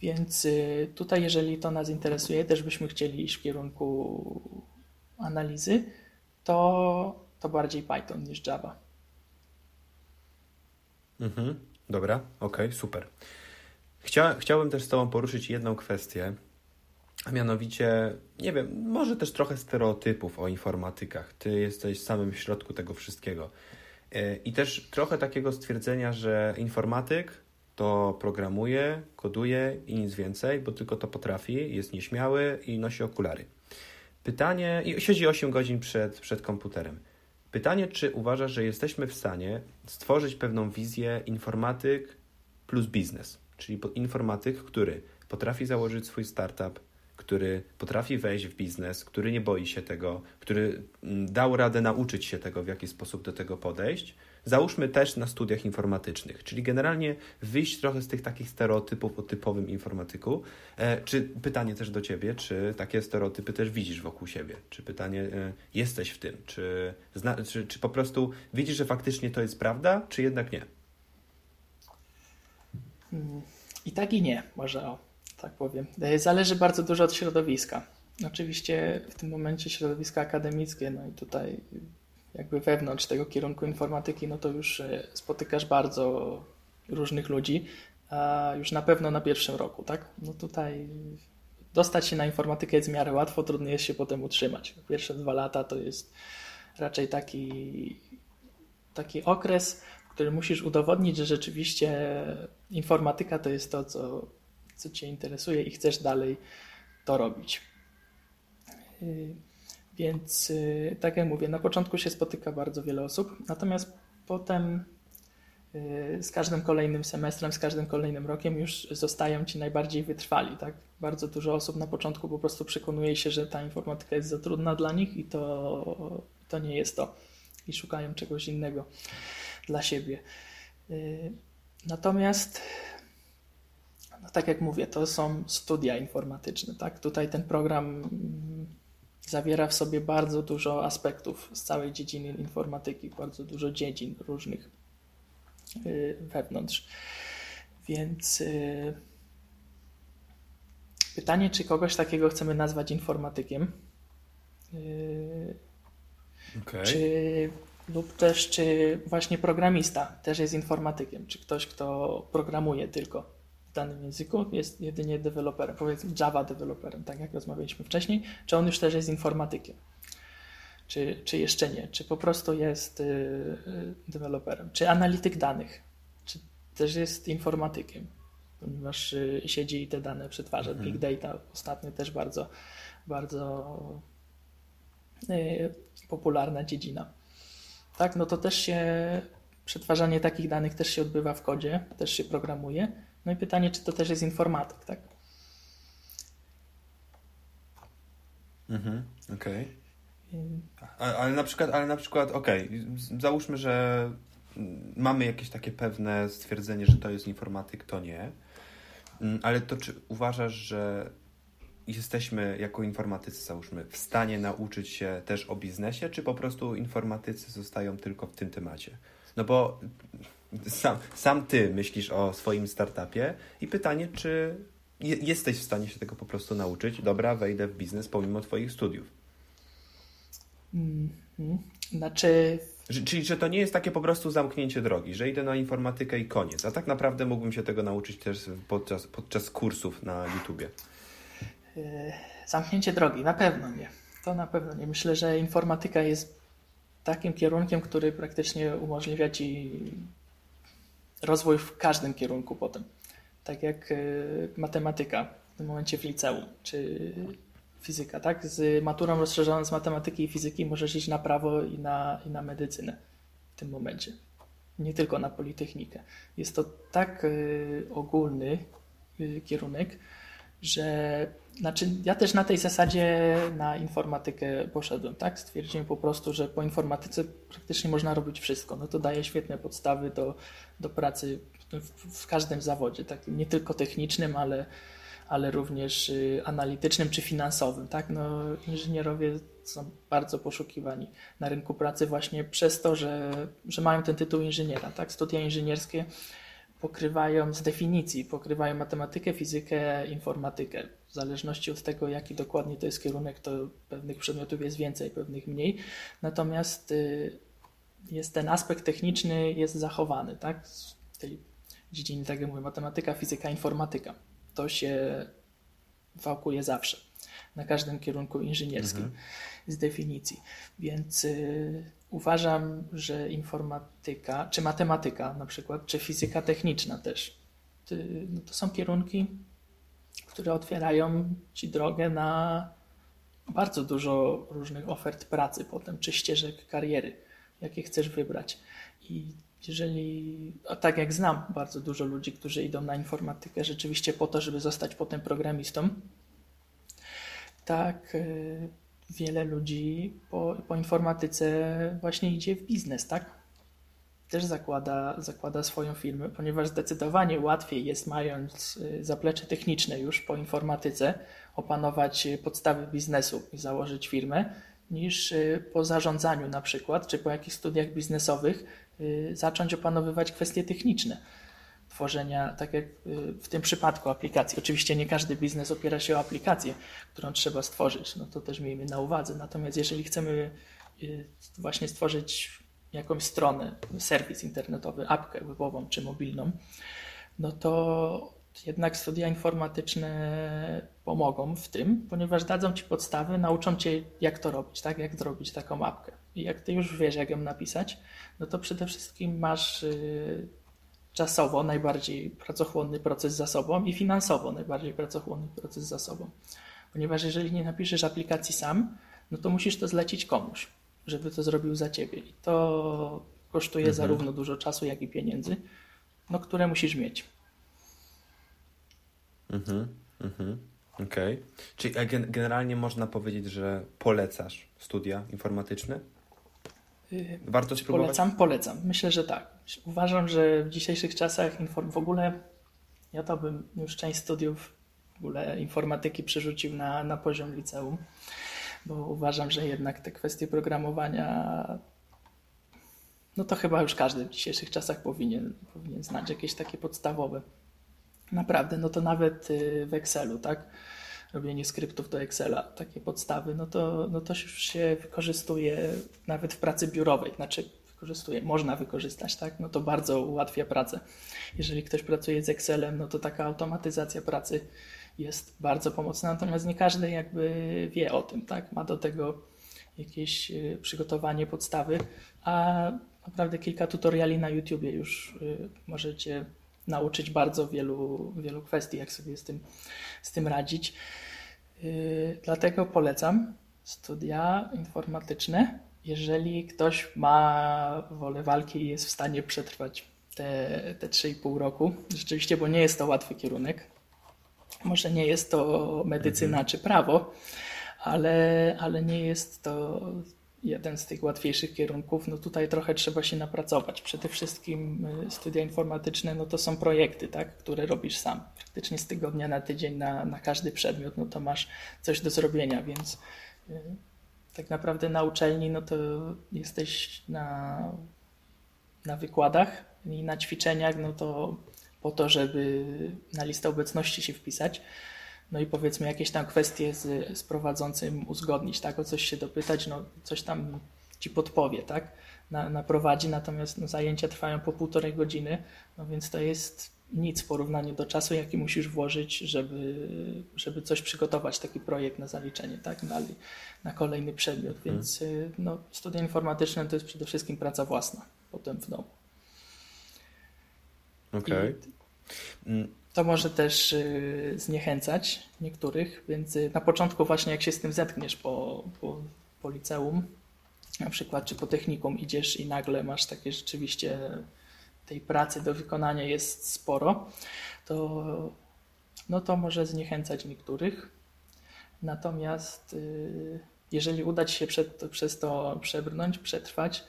Więc y, tutaj, jeżeli to nas interesuje, też byśmy chcieli iść w kierunku analizy, to to bardziej Python niż Java. Mhm, dobra, okej, okay, super. Chcia, chciałbym też z Tobą poruszyć jedną kwestię, a mianowicie, nie wiem, może też trochę stereotypów o informatykach. Ty jesteś samym w środku tego wszystkiego. E, I też trochę takiego stwierdzenia, że informatyk to programuje, koduje i nic więcej, bo tylko to potrafi, jest nieśmiały i nosi okulary. Pytanie, i siedzi 8 godzin przed, przed komputerem. Pytanie, czy uważasz, że jesteśmy w stanie stworzyć pewną wizję informatyk plus biznes, czyli informatyk, który potrafi założyć swój startup, który potrafi wejść w biznes, który nie boi się tego, który mm, dał radę nauczyć się tego, w jaki sposób do tego podejść. Załóżmy też na studiach informatycznych, czyli generalnie wyjść trochę z tych takich stereotypów o typowym informatyku. E, czy pytanie też do ciebie, czy takie stereotypy też widzisz wokół siebie? Czy pytanie, e, jesteś w tym? Czy, czy, czy po prostu widzisz, że faktycznie to jest prawda, czy jednak nie? Hmm, I tak i nie, może o tak powiem. E, zależy bardzo dużo od środowiska. Oczywiście w tym momencie środowisko akademickie, no i tutaj jakby wewnątrz tego kierunku informatyki, no to już e, spotykasz bardzo różnych ludzi, a już na pewno na pierwszym roku, tak? No tutaj dostać się na informatykę jest w miarę łatwo, trudno jest się potem utrzymać. Pierwsze dwa lata to jest raczej taki, taki okres, w którym musisz udowodnić, że rzeczywiście informatyka to jest to, co co Cię interesuje i chcesz dalej to robić. Y, więc, y, tak jak mówię, na początku się spotyka bardzo wiele osób, natomiast potem y, z każdym kolejnym semestrem, z każdym kolejnym rokiem już zostają ci najbardziej wytrwali. Tak? Bardzo dużo osób na początku po prostu przekonuje się, że ta informatyka jest za trudna dla nich i to, to nie jest to. I szukają czegoś innego dla siebie. Natomiast no tak jak mówię, to są studia informatyczne. Tak? Tutaj ten program zawiera w sobie bardzo dużo aspektów z całej dziedziny informatyki, bardzo dużo dziedzin różnych y, wewnątrz. Więc y, pytanie, czy kogoś takiego chcemy nazwać informatykiem? Y, okay. Czy lub też czy właśnie programista też jest informatykiem, czy ktoś, kto programuje tylko w danym języku, jest jedynie deweloperem, powiedzmy Java deweloperem, tak jak rozmawialiśmy wcześniej, czy on już też jest informatykiem, czy, czy jeszcze nie, czy po prostu jest y, y, deweloperem, czy analityk danych, czy też jest informatykiem, ponieważ y, siedzi i te dane przetwarza. Mhm. Big data ostatnio też bardzo, bardzo popularna dziedzina. Tak, no to też się przetwarzanie takich danych też się odbywa w kodzie, też się programuje no i pytanie, czy to też jest informatyk, tak? Mhm, okej. Okay. Ale na przykład, ale na przykład, okej, okay, załóżmy, że mamy jakieś takie pewne stwierdzenie, że to jest informatyk, to nie. Mm, ale to czy uważasz, że jesteśmy jako informatycy, załóżmy, w stanie nauczyć się też o biznesie, czy po prostu informatycy zostają tylko w tym temacie? No bo sam, sam ty myślisz o swoim startupie i pytanie, czy je, jesteś w stanie się tego po prostu nauczyć? Dobra, wejdę w biznes pomimo twoich studiów. -hmm. Znaczy... Czyli, że to nie jest takie po prostu zamknięcie drogi, że idę na informatykę i koniec. A tak naprawdę mógłbym się tego nauczyć też podczas, podczas kursów na YouTubie. E, zamknięcie drogi, na pewno nie. To na pewno nie. Myślę, że informatyka jest takim kierunkiem, który praktycznie umożliwia ci rozwój w każdym kierunku potem. Tak jak e, matematyka w tym momencie w liceum, czy fizyka, tak? Z maturą rozszerzoną z matematyki i fizyki możesz iść na prawo i na, i na medycynę w tym momencie. Nie tylko na politechnikę. Jest to tak y, ogólny y, kierunek, że znaczy ja też na tej zasadzie na informatykę poszedłem, tak? Stwierdziłem po prostu, że po informatyce praktycznie można robić wszystko. No to daje świetne podstawy do, do pracy w, w każdym zawodzie, tak? Nie tylko technicznym, ale, ale również y, analitycznym czy finansowym, tak? No inżynierowie są bardzo poszukiwani na rynku pracy właśnie przez to, że, że mają ten tytuł inżyniera, tak? Studia inżynierskie pokrywają z definicji, pokrywają matematykę, fizykę, informatykę. W zależności od tego, jaki dokładnie to jest kierunek, to pewnych przedmiotów jest więcej, pewnych mniej. Natomiast y, jest ten aspekt techniczny jest zachowany, tak? Z tej dziedziny, tak jak mówię, matematyka, fizyka, informatyka. To się wałkuje zawsze na każdym kierunku inżynierskim mhm. z definicji. Więc y, uważam, że informatyka, czy matematyka na przykład, czy fizyka techniczna też, no to są kierunki, które otwierają ci drogę na bardzo dużo różnych ofert pracy potem, czy ścieżek kariery, jakie chcesz wybrać. I jeżeli, a tak jak znam bardzo dużo ludzi, którzy idą na informatykę rzeczywiście po to, żeby zostać potem programistą, tak y, wiele ludzi po, po informatyce właśnie idzie w biznes, tak? Też zakłada, zakłada swoją firmę, ponieważ zdecydowanie łatwiej jest, mając y, zaplecze techniczne już po informatyce, opanować podstawy biznesu i założyć firmę, niż y, po zarządzaniu na przykład, czy po jakichś studiach biznesowych zacząć opanowywać kwestie techniczne tworzenia, tak jak y, w tym przypadku aplikacji. Oczywiście nie każdy biznes opiera się o aplikację, którą trzeba stworzyć, no to też miejmy na uwadze. Natomiast jeżeli chcemy y, właśnie stworzyć jakąś stronę, serwis internetowy, apkę webową czy mobilną, no to jednak studia informatyczne pomogą w tym, ponieważ dadzą Ci podstawy, nauczą Cię jak to robić, tak? jak zrobić taką apkę. I jak Ty już wiesz, jak ją napisać, no to przede wszystkim masz y, czasowo najbardziej pracochłonny proces za sobą i finansowo najbardziej pracochłonny proces za sobą. Ponieważ jeżeli nie napiszesz aplikacji sam, no to musisz to zlecić komuś, żeby to zrobił za ciebie. I to kosztuje mhm. zarówno dużo czasu, jak i pieniędzy, no, które musisz mieć. Mhm, mhm. Okej. Okay. Czyli generalnie można powiedzieć, że polecasz studia informatyczne? Warto spróbować? Polecam, polecam. Myślę, że tak. Uważam, że w dzisiejszych czasach w ogóle ja to bym już część studiów w ogóle informatyki przerzucił na, na poziom liceum, bo uważam, że jednak te kwestie programowania no to chyba już każdy w dzisiejszych czasach powinien, powinien znać jakieś takie podstawowe. Naprawdę, no to nawet y, w Excelu, tak? robienie skryptów do Excela, takie podstawy, no to, no to się wykorzystuje nawet w pracy biurowej, znaczy wykorzystuje, można wykorzystać, tak? No to bardzo ułatwia pracę. Jeżeli ktoś pracuje z Excelem, no to taka automatyzacja pracy jest bardzo pomocna, natomiast nie każdy jakby wie o tym, tak? Ma do tego jakieś y, przygotowanie podstawy, a naprawdę kilka tutoriali na YouTubie już y, możecie nauczyć bardzo wielu, wielu kwestii, jak sobie z tym, z tym radzić. Yy, dlatego polecam studia informatyczne, jeżeli ktoś ma wolę walki i jest w stanie przetrwać te, te 3,5 roku. Rzeczywiście, bo nie jest to łatwy kierunek. Może nie jest to medycyna mhm. czy prawo, ale, ale nie jest to jeden z tych łatwiejszych kierunków, no tutaj trochę trzeba się napracować. Przede wszystkim y, studia informatyczne, no to są projekty, tak, które robisz sam. Praktycznie z tygodnia na tydzień na, na każdy przedmiot, no to masz coś do zrobienia, więc y, tak naprawdę na uczelni, no to jesteś na, na wykładach i na ćwiczeniach, no to po to, żeby na listę obecności się wpisać, no i powiedzmy jakieś tam kwestie z, z prowadzącym uzgodnić, tak, o coś się dopytać, no coś tam ci podpowie, tak, na, naprowadzi, natomiast no, zajęcia trwają po półtorej godziny, no więc to jest nic w porównaniu do czasu, jaki musisz włożyć, żeby, żeby coś przygotować, taki projekt na zaliczenie, tak, na, na kolejny przedmiot, mhm. więc hmm. no, studia informatyczne to jest przede wszystkim praca własna, potem w domu. Okej. Okay to może też y, zniechęcać niektórych, więc y, na początku właśnie jak się z tym zetkniesz po, po, po liceum, na przykład czy po technikum idziesz i nagle masz takie rzeczywiście tej pracy do wykonania jest sporo, to, no to może zniechęcać niektórych. Natomiast y, jeżeli uda się przed, przez to przebrnąć, przetrwać,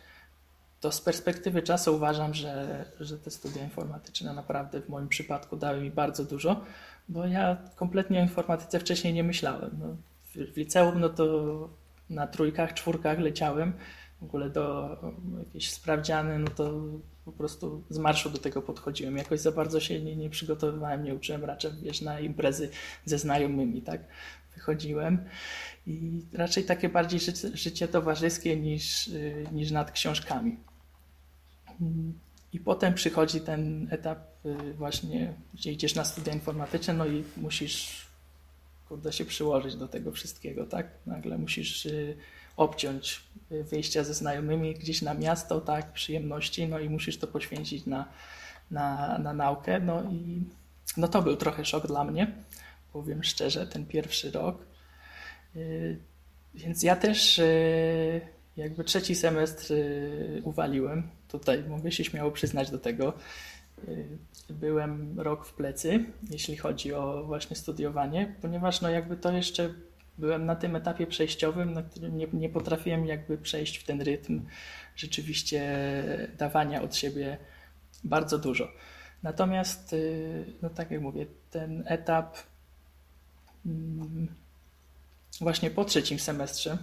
to z perspektywy czasu uważam, że, że te studia informatyczne naprawdę w moim przypadku dały mi bardzo dużo, bo ja kompletnie o informatyce wcześniej nie myślałem. No, w liceum no to na trójkach, czwórkach leciałem, w ogóle do jakieś sprawdziany, no to po prostu z marszu do tego podchodziłem. Jakoś za bardzo się nie, nie przygotowywałem, nie uczyłem raczej, wiesz, na imprezy ze znajomymi, tak? Wychodziłem i raczej takie bardziej życie, życie towarzyskie niż, niż nad książkami. I potem przychodzi ten etap właśnie, gdzie idziesz na studia informatyczne, no i musisz kurde, się przyłożyć do tego wszystkiego, tak? Nagle musisz obciąć wyjścia ze znajomymi gdzieś na miasto, tak, przyjemności, no i musisz to poświęcić na, na, na naukę, no i no to był trochę szok dla mnie, powiem szczerze, ten pierwszy rok. Y, więc ja też y, jakby trzeci semestr y, uwaliłem. Tutaj mogę się śmiało przyznać do tego. Byłem rok w plecy, jeśli chodzi o właśnie studiowanie, ponieważ no jakby to jeszcze byłem na tym etapie przejściowym, na którym nie, nie potrafiłem jakby przejść w ten rytm rzeczywiście dawania od siebie bardzo dużo. Natomiast, y, no tak jak mówię, ten etap mm, właśnie po trzecim semestrze,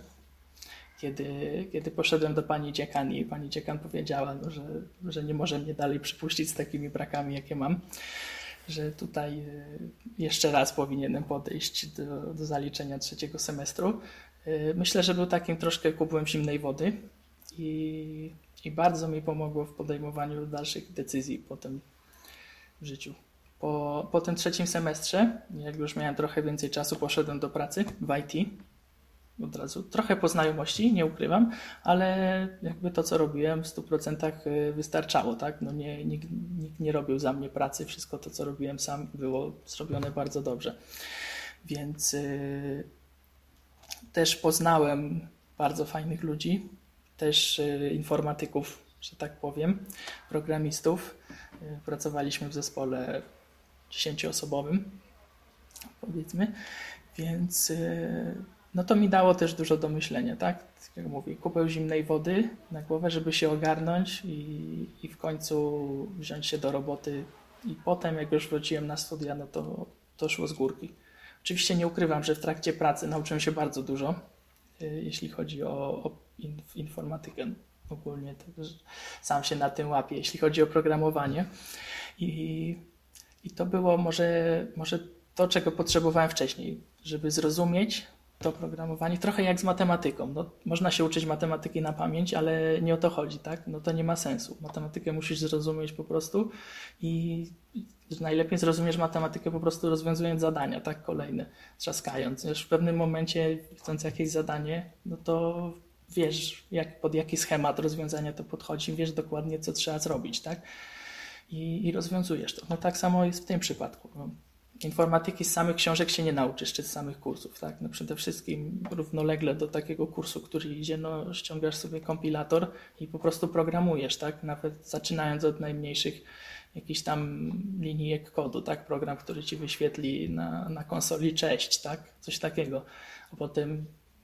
kiedy, kiedy poszedłem do pani dziekan i pani dziekan powiedziała, no, że, że nie może mnie dalej przypuścić z takimi brakami, jakie mam, że tutaj y, jeszcze raz powinienem podejść do, do zaliczenia trzeciego semestru. Y, myślę, że był takim troszkę kubłem zimnej wody i, i bardzo mi pomogło w podejmowaniu dalszych decyzji potem w życiu. Po, po tym trzecim semestrze, jak już miałem trochę więcej czasu, poszedłem do pracy w IT. Od razu trochę po znajomości, nie ukrywam, ale jakby to, co robiłem w 100% y, wystarczało, tak? No nie, nikt, nikt nie robił za mnie pracy, wszystko to, co robiłem sam, było zrobione bardzo dobrze. Więc y, też poznałem bardzo fajnych ludzi, też y, informatyków, że tak powiem, programistów Pracowaliśmy w zespole dziesięcioosobowym, powiedzmy, więc no to mi dało też dużo do myślenia, tak? jak mówię, kupeł zimnej wody na głowę, żeby się ogarnąć i, i w końcu wziąć się do roboty. I potem, jak już wróciłem na studia, no to, to szło z górki. Oczywiście nie ukrywam, że w trakcie pracy nauczyłem się bardzo dużo, y, jeśli chodzi o, o informatykę ogólnie sam się na tym łapię, jeśli chodzi o programowanie. I, i to było może, może to, czego potrzebowałem wcześniej, żeby zrozumieć to programowanie, trochę jak z matematyką. No, można się uczyć matematyki na pamięć, ale nie o to chodzi, tak? No to nie ma sensu. Matematykę musisz zrozumieć po prostu i najlepiej zrozumiesz matematykę po prostu rozwiązując zadania, tak? Kolejne, trzaskając. Już w pewnym momencie, chcąc jakieś zadanie, no to wiesz, jak, pod jaki schemat rozwiązania to podchodzi, wiesz dokładnie, co trzeba zrobić, tak? I, i rozwiązujesz to. No tak samo jest w tym przypadku. Informatyki z samych książek się nie nauczysz, czy z samych kursów, tak? No przede wszystkim równolegle do takiego kursu, który idzie, no ściągasz sobie kompilator i po prostu programujesz, tak? Nawet zaczynając od najmniejszych jakichś tam linijek kodu, tak? Program, który ci wyświetli na, na konsoli cześć, tak? Coś takiego. A potem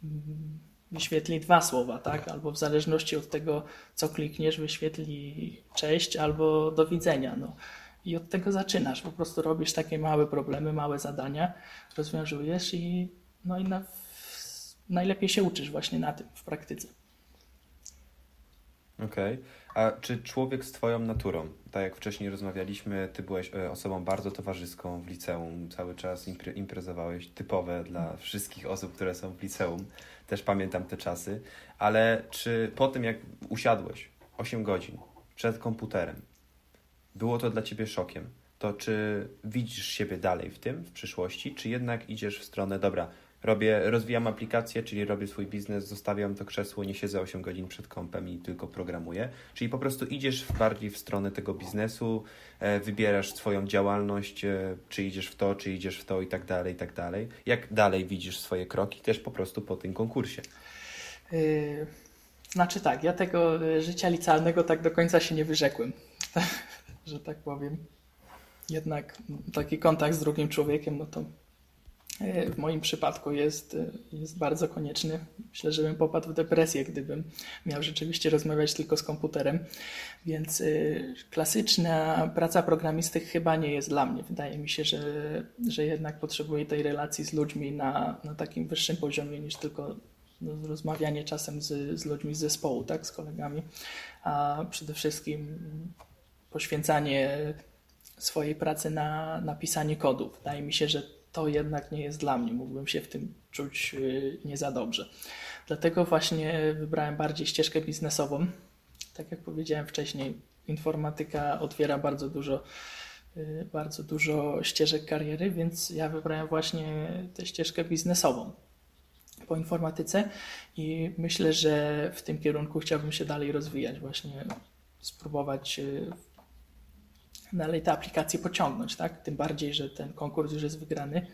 mm, wyświetli dwa słowa, tak? Albo w zależności od tego, co klikniesz, wyświetli cześć albo do widzenia. No. I od tego zaczynasz. Po prostu robisz takie małe problemy, małe zadania, rozwiązujesz i, no i na, najlepiej się uczysz właśnie na tym w praktyce. Okej. Okay. A czy człowiek z Twoją naturą, tak jak wcześniej rozmawialiśmy, Ty byłeś e, osobą bardzo towarzyską w liceum, cały czas impre imprezowałeś, typowe dla wszystkich osób, które są w liceum też pamiętam te czasy, ale czy po tym jak usiadłeś 8 godzin przed komputerem, było to dla ciebie szokiem, to czy widzisz siebie dalej w tym w przyszłości, czy jednak idziesz w stronę, dobra, robię, rozwijam aplikację, czyli robię swój biznes, zostawiam to krzesło, nie siedzę 8 godzin przed kompem i tylko programuję. Czyli po prostu idziesz bardziej w stronę tego biznesu, e, wybierasz swoją działalność, e, czy idziesz w to, czy idziesz w to i tak dalej, i tak dalej. Jak dalej widzisz swoje kroki też po prostu po tym konkursie? Yy, znaczy tak, ja tego życia licealnego tak do końca się nie wyrzekłem, że tak powiem. Jednak taki kontakt z drugim człowiekiem, no to E, w moim przypadku jest, e, jest bardzo konieczny. Myślę, że bym popadł w depresję, gdybym miał rzeczywiście rozmawiać tylko z komputerem. Więc e, klasyczna praca programisty chyba nie jest dla mnie. Wydaje mi się, że, że jednak potrzebuję tej relacji z ludźmi na, na takim wyższym poziomie niż tylko no, rozmawianie czasem z, z ludźmi z zespołu, tak, z kolegami, a przede wszystkim poświęcanie swojej pracy na, na pisanie kodu. Wydaje mi się, że to jednak nie jest dla mnie. Mógłbym się w tym czuć y, nie za dobrze. Dlatego właśnie wybrałem bardziej ścieżkę biznesową. Tak jak powiedziałem wcześniej, informatyka otwiera bardzo dużo, bardzo dużo ścieżek kariery, więc ja wybrałem właśnie tę ścieżkę biznesową po informatyce i myślę, że w tym kierunku chciałbym się dalej rozwijać, właśnie spróbować dalej te aplikacje pociągnąć, tak? Tym bardziej, że ten konkurs już jest wygrany.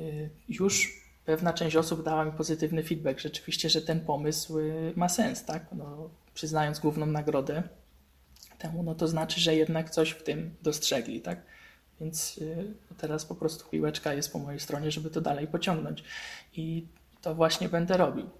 Y, już pewna część osób dała mi pozytywny feedback, rzeczywiście, że ten pomysł y, ma sens, tak? No, przyznając główną nagrodę temu, no to znaczy, że jednak coś w tym dostrzegli, tak? Więc y, teraz po prostu piłeczka jest po mojej stronie, żeby to dalej pociągnąć. I to właśnie będę robił.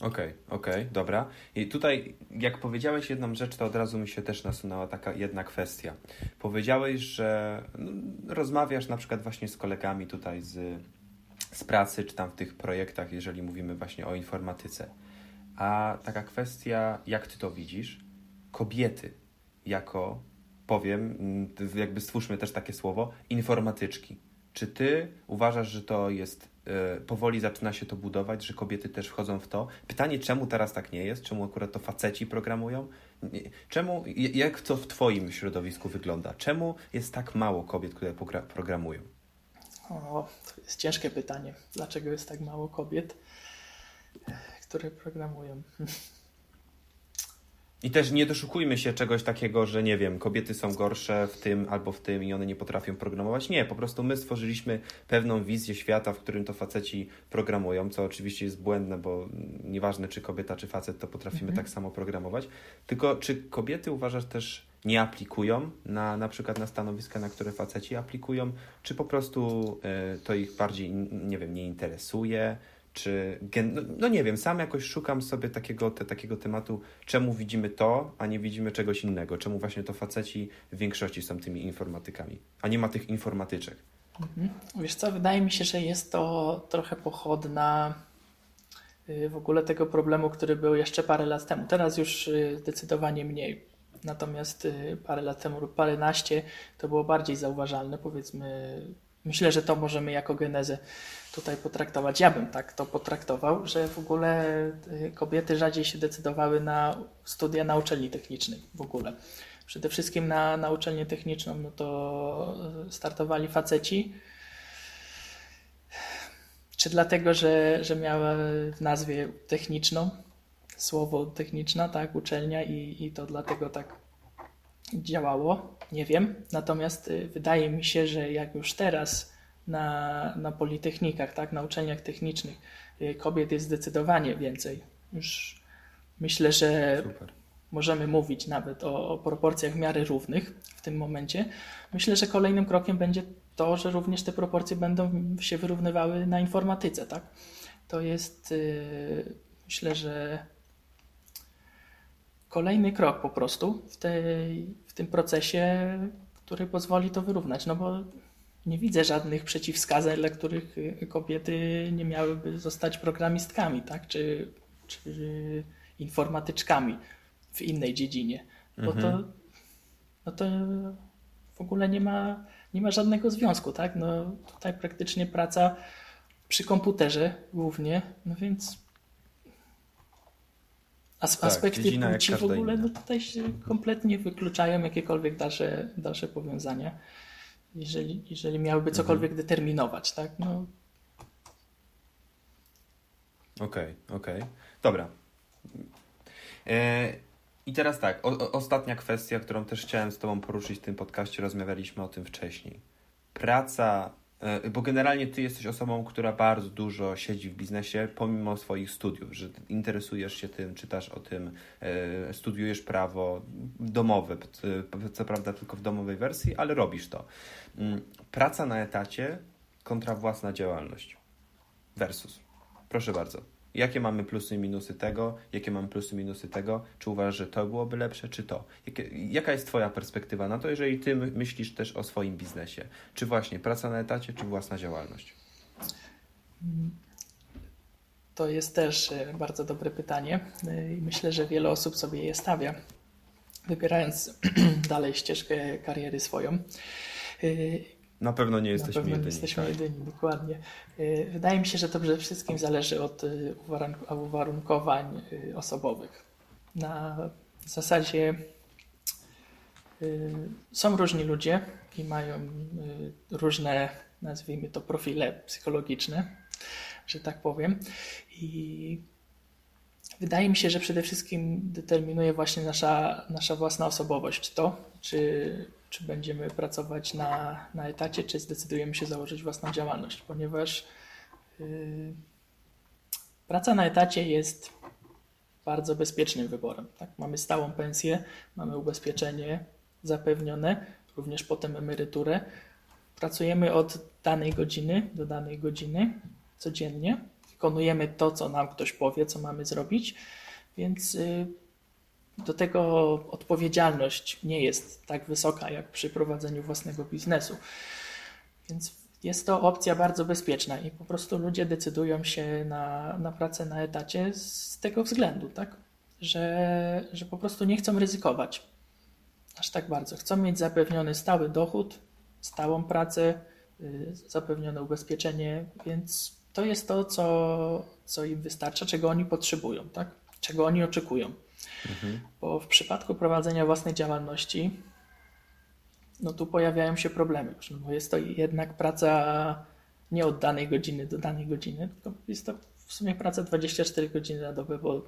Okej, okay, okej, okay, dobra. I tutaj, jak powiedziałeś jedną rzecz, to od razu mi się też nasunęła taka jedna kwestia. Powiedziałeś, że no, rozmawiasz na przykład właśnie z kolegami tutaj z, z pracy, czy tam w tych projektach, jeżeli mówimy właśnie o informatyce. A taka kwestia, jak ty to widzisz? Kobiety jako, powiem, jakby stwórzmy też takie słowo, informatyczki. Czy ty uważasz, że to jest powoli zaczyna się to budować, że kobiety też wchodzą w to. Pytanie, czemu teraz tak nie jest? Czemu akurat to faceci programują? Czemu, jak to w Twoim środowisku wygląda? Czemu jest tak mało kobiet, które programują? O, to jest ciężkie pytanie. Dlaczego jest tak mało kobiet, które programują? I też nie doszukujmy się czegoś takiego, że nie wiem, kobiety są gorsze w tym albo w tym i one nie potrafią programować. Nie, po prostu my stworzyliśmy pewną wizję świata, w którym to faceci programują, co oczywiście jest błędne, bo nieważne czy kobieta, czy facet, to potrafimy mhm. tak samo programować. Tylko czy kobiety uważasz też nie aplikują na na przykład na stanowiska, na które faceci aplikują, czy po prostu y, to ich bardziej, nie wiem, nie interesuje? Czy no, no, nie wiem, sam jakoś szukam sobie takiego, te, takiego tematu, czemu widzimy to, a nie widzimy czegoś innego, czemu właśnie to faceci w większości są tymi informatykami, a nie ma tych informatyczek. Mhm. Wiesz co, wydaje mi się, że jest to trochę pochodna y, w ogóle tego problemu, który był jeszcze parę lat temu. Teraz już y, zdecydowanie mniej. Natomiast y, parę lat temu lub paręnaście to było bardziej zauważalne. Powiedzmy, myślę, że to możemy jako genezę tutaj potraktować. Ja bym tak to potraktował, że w ogóle y, kobiety rzadziej się decydowały na studia na uczelni technicznej w ogóle. Przede wszystkim na, na uczelnię techniczną no to y, startowali faceci. Czy dlatego, że, że miała w nazwie techniczną, słowo techniczna, tak, uczelnia i, i to dlatego tak działało, nie wiem. Natomiast y, wydaje mi się, że jak już teraz na, na politechnikach, tak, na uczelniach technicznych. Y, kobiet jest zdecydowanie więcej. Już myślę, że Super. możemy mówić nawet o, o proporcjach w miarę równych w tym momencie. Myślę, że kolejnym krokiem będzie to, że również te proporcje będą się wyrównywały na informatyce. Tak? To jest, yy, myślę, że kolejny krok po prostu w, tej, w tym procesie, który pozwoli to wyrównać. No bo nie widzę żadnych przeciwwskazań, dla których y, kobiety nie miałyby zostać programistkami, tak? czy, czy informatyczkami w innej dziedzinie. Bo to, mhm. no to w ogóle nie ma, nie ma żadnego związku. Tak? No, tutaj praktycznie praca przy komputerze głównie, no więc tak, aspekty płci w ogóle no, tutaj się kompletnie wykluczają jakiekolwiek dalsze, dalsze powiązania jeżeli, jeżeli miałyby cokolwiek mhm. determinować, tak? No. Okej, okay, okej. Okay. Dobra. E, I teraz tak, o, ostatnia kwestia, którą też chciałem z Tobą poruszyć w tym podcaście, rozmawialiśmy o tym wcześniej. Praca bo generalnie ty jesteś osobą, która bardzo dużo siedzi w biznesie, pomimo swoich studiów, że interesujesz się tym, czytasz o tym, e, studiujesz prawo domowe, co prawda tylko w domowej wersji, ale robisz to. Mm, praca na etacie kontra własna działalność. Versus. Proszę bardzo. Jakie mamy plusy i minusy tego? Jakie mamy plusy i minusy tego? Czy uważasz, że to byłoby lepsze, czy to? Jaka jest Twoja perspektywa na to, jeżeli Ty myślisz też o swoim biznesie? Czy właśnie praca na etacie, czy własna działalność? To jest też e, bardzo dobre pytanie e, i myślę, że wiele osób sobie je stawia, wybierając dalej ścieżkę kariery swoją. E, na pewno nie jesteśmy Na pewno jedyni. Nie jesteśmy tak. jedyni, dokładnie. Y, wydaje mi się, że to przede wszystkim zależy od y, uwarunkowań y, osobowych. na zasadzie są różni ludzie i mają różne, nazwijmy to, profile psychologiczne, że tak powiem. I wydaje mi się, że przede wszystkim determinuje właśnie nasza, nasza własna osobowość to, czy, czy będziemy pracować na, na etacie, czy zdecydujemy się założyć własną działalność, ponieważ yy, praca na etacie jest bardzo bezpiecznym wyborem. Tak? Mamy stałą pensję, mamy ubezpieczenie zapewnione, również potem emeryturę. Pracujemy od danej godziny do danej godziny codziennie. Wykonujemy to, co nam ktoś powie, co mamy zrobić, więc y, do tego odpowiedzialność nie jest tak wysoka jak przy prowadzeniu własnego biznesu. Więc jest to opcja bardzo bezpieczna i po prostu ludzie decydują się na, na pracę na etacie z tego względu, tak? Że, że po prostu nie chcą ryzykować aż tak bardzo. Chcą mieć zapewniony stały dochód, stałą pracę, y, zapewnione ubezpieczenie, więc to jest to, co, co im wystarcza, czego oni potrzebują, tak? czego oni oczekują. Mhm. Bo w przypadku prowadzenia własnej działalności, no tu pojawiają się problemy już, no bo jest to jednak praca nie od danej godziny do danej godziny, tylko jest to w sumie praca 24 godziny na dobę, bo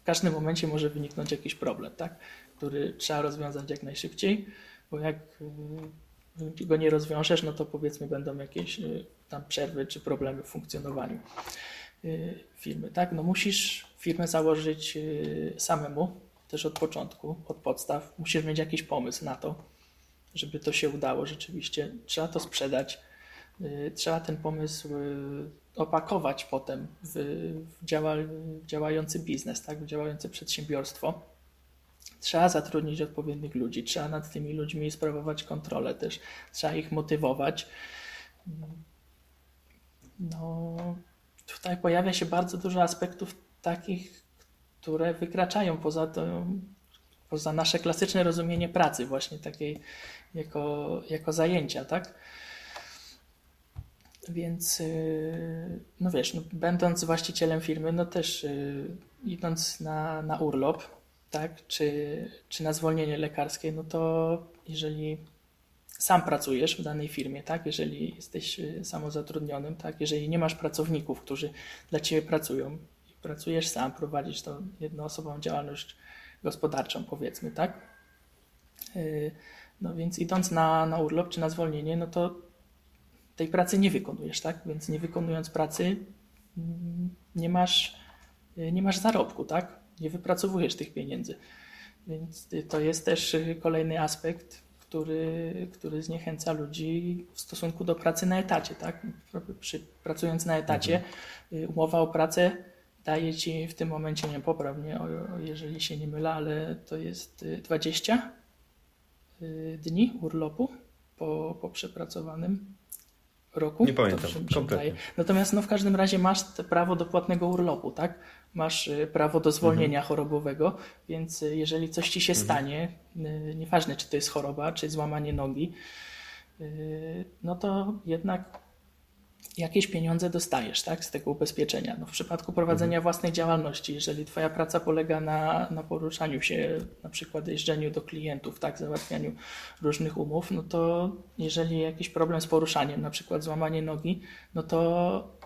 w każdym momencie może wyniknąć jakiś problem, tak? który trzeba rozwiązać jak najszybciej, bo jak y, go nie rozwiążesz, no to powiedzmy będą jakieś y, tam przerwy czy problemy w funkcjonowaniu firmy. Tak? No musisz firmę założyć samemu, też od początku, od podstaw. Musisz mieć jakiś pomysł na to, żeby to się udało rzeczywiście. Trzeba to sprzedać, trzeba ten pomysł opakować potem w, działa, działający biznes, tak? w działające przedsiębiorstwo Trzeba zatrudnić odpowiednich ludzi, trzeba nad tymi ludźmi sprawować kontrolę też, trzeba ich motywować. No, tutaj pojawia się bardzo dużo aspektów takich, które wykraczają poza to, poza nasze klasyczne rozumienie pracy, właśnie takiej jako, jako zajęcia, tak? Więc, y, no wiesz, no, będąc właścicielem firmy, no też yy, idąc na, na urlop, tak, czy, czy na zwolnienie lekarskie, no to jeżeli sam pracujesz w danej firmie, tak, jeżeli jesteś y, samozatrudnionym, tak, jeżeli nie masz pracowników, którzy dla ciebie pracują pracujesz sam, prowadzisz tą jednoosobową działalność gospodarczą, powiedzmy, tak, y, no więc idąc na, na urlop czy na zwolnienie, no to tej pracy nie wykonujesz, tak, więc nie wykonując pracy mm, nie masz, y, nie masz zarobku, tak, nie wypracowujesz tych pieniędzy. Więc to jest też kolejny aspekt, który, który zniechęca ludzi w stosunku do pracy na etacie. Tak? Przy, pracując na etacie, mhm. umowa o pracę daje ci w tym momencie, nie poprawnie, jeżeli się nie mylę, ale to jest 20 y, dni urlopu po, po przepracowanym roku. Nie pamiętam, kompletnie. Natomiast no, w każdym razie masz prawo do płatnego urlopu, tak? masz y, prawo do zwolnienia mhm. chorobowego, więc y, jeżeli coś ci się mhm. stanie, y, nieważne czy to jest choroba, czy złamanie nogi, no to jednak jakieś pieniądze dostajesz tak, z tego ubezpieczenia. No w przypadku prowadzenia mhm. własnej działalności, jeżeli Twoja praca polega na, na poruszaniu się, na przykład jeżdżeniu do klientów, tak, załatwianiu różnych umów, no to jeżeli jakiś problem z poruszaniem, na przykład złamanie nogi, no to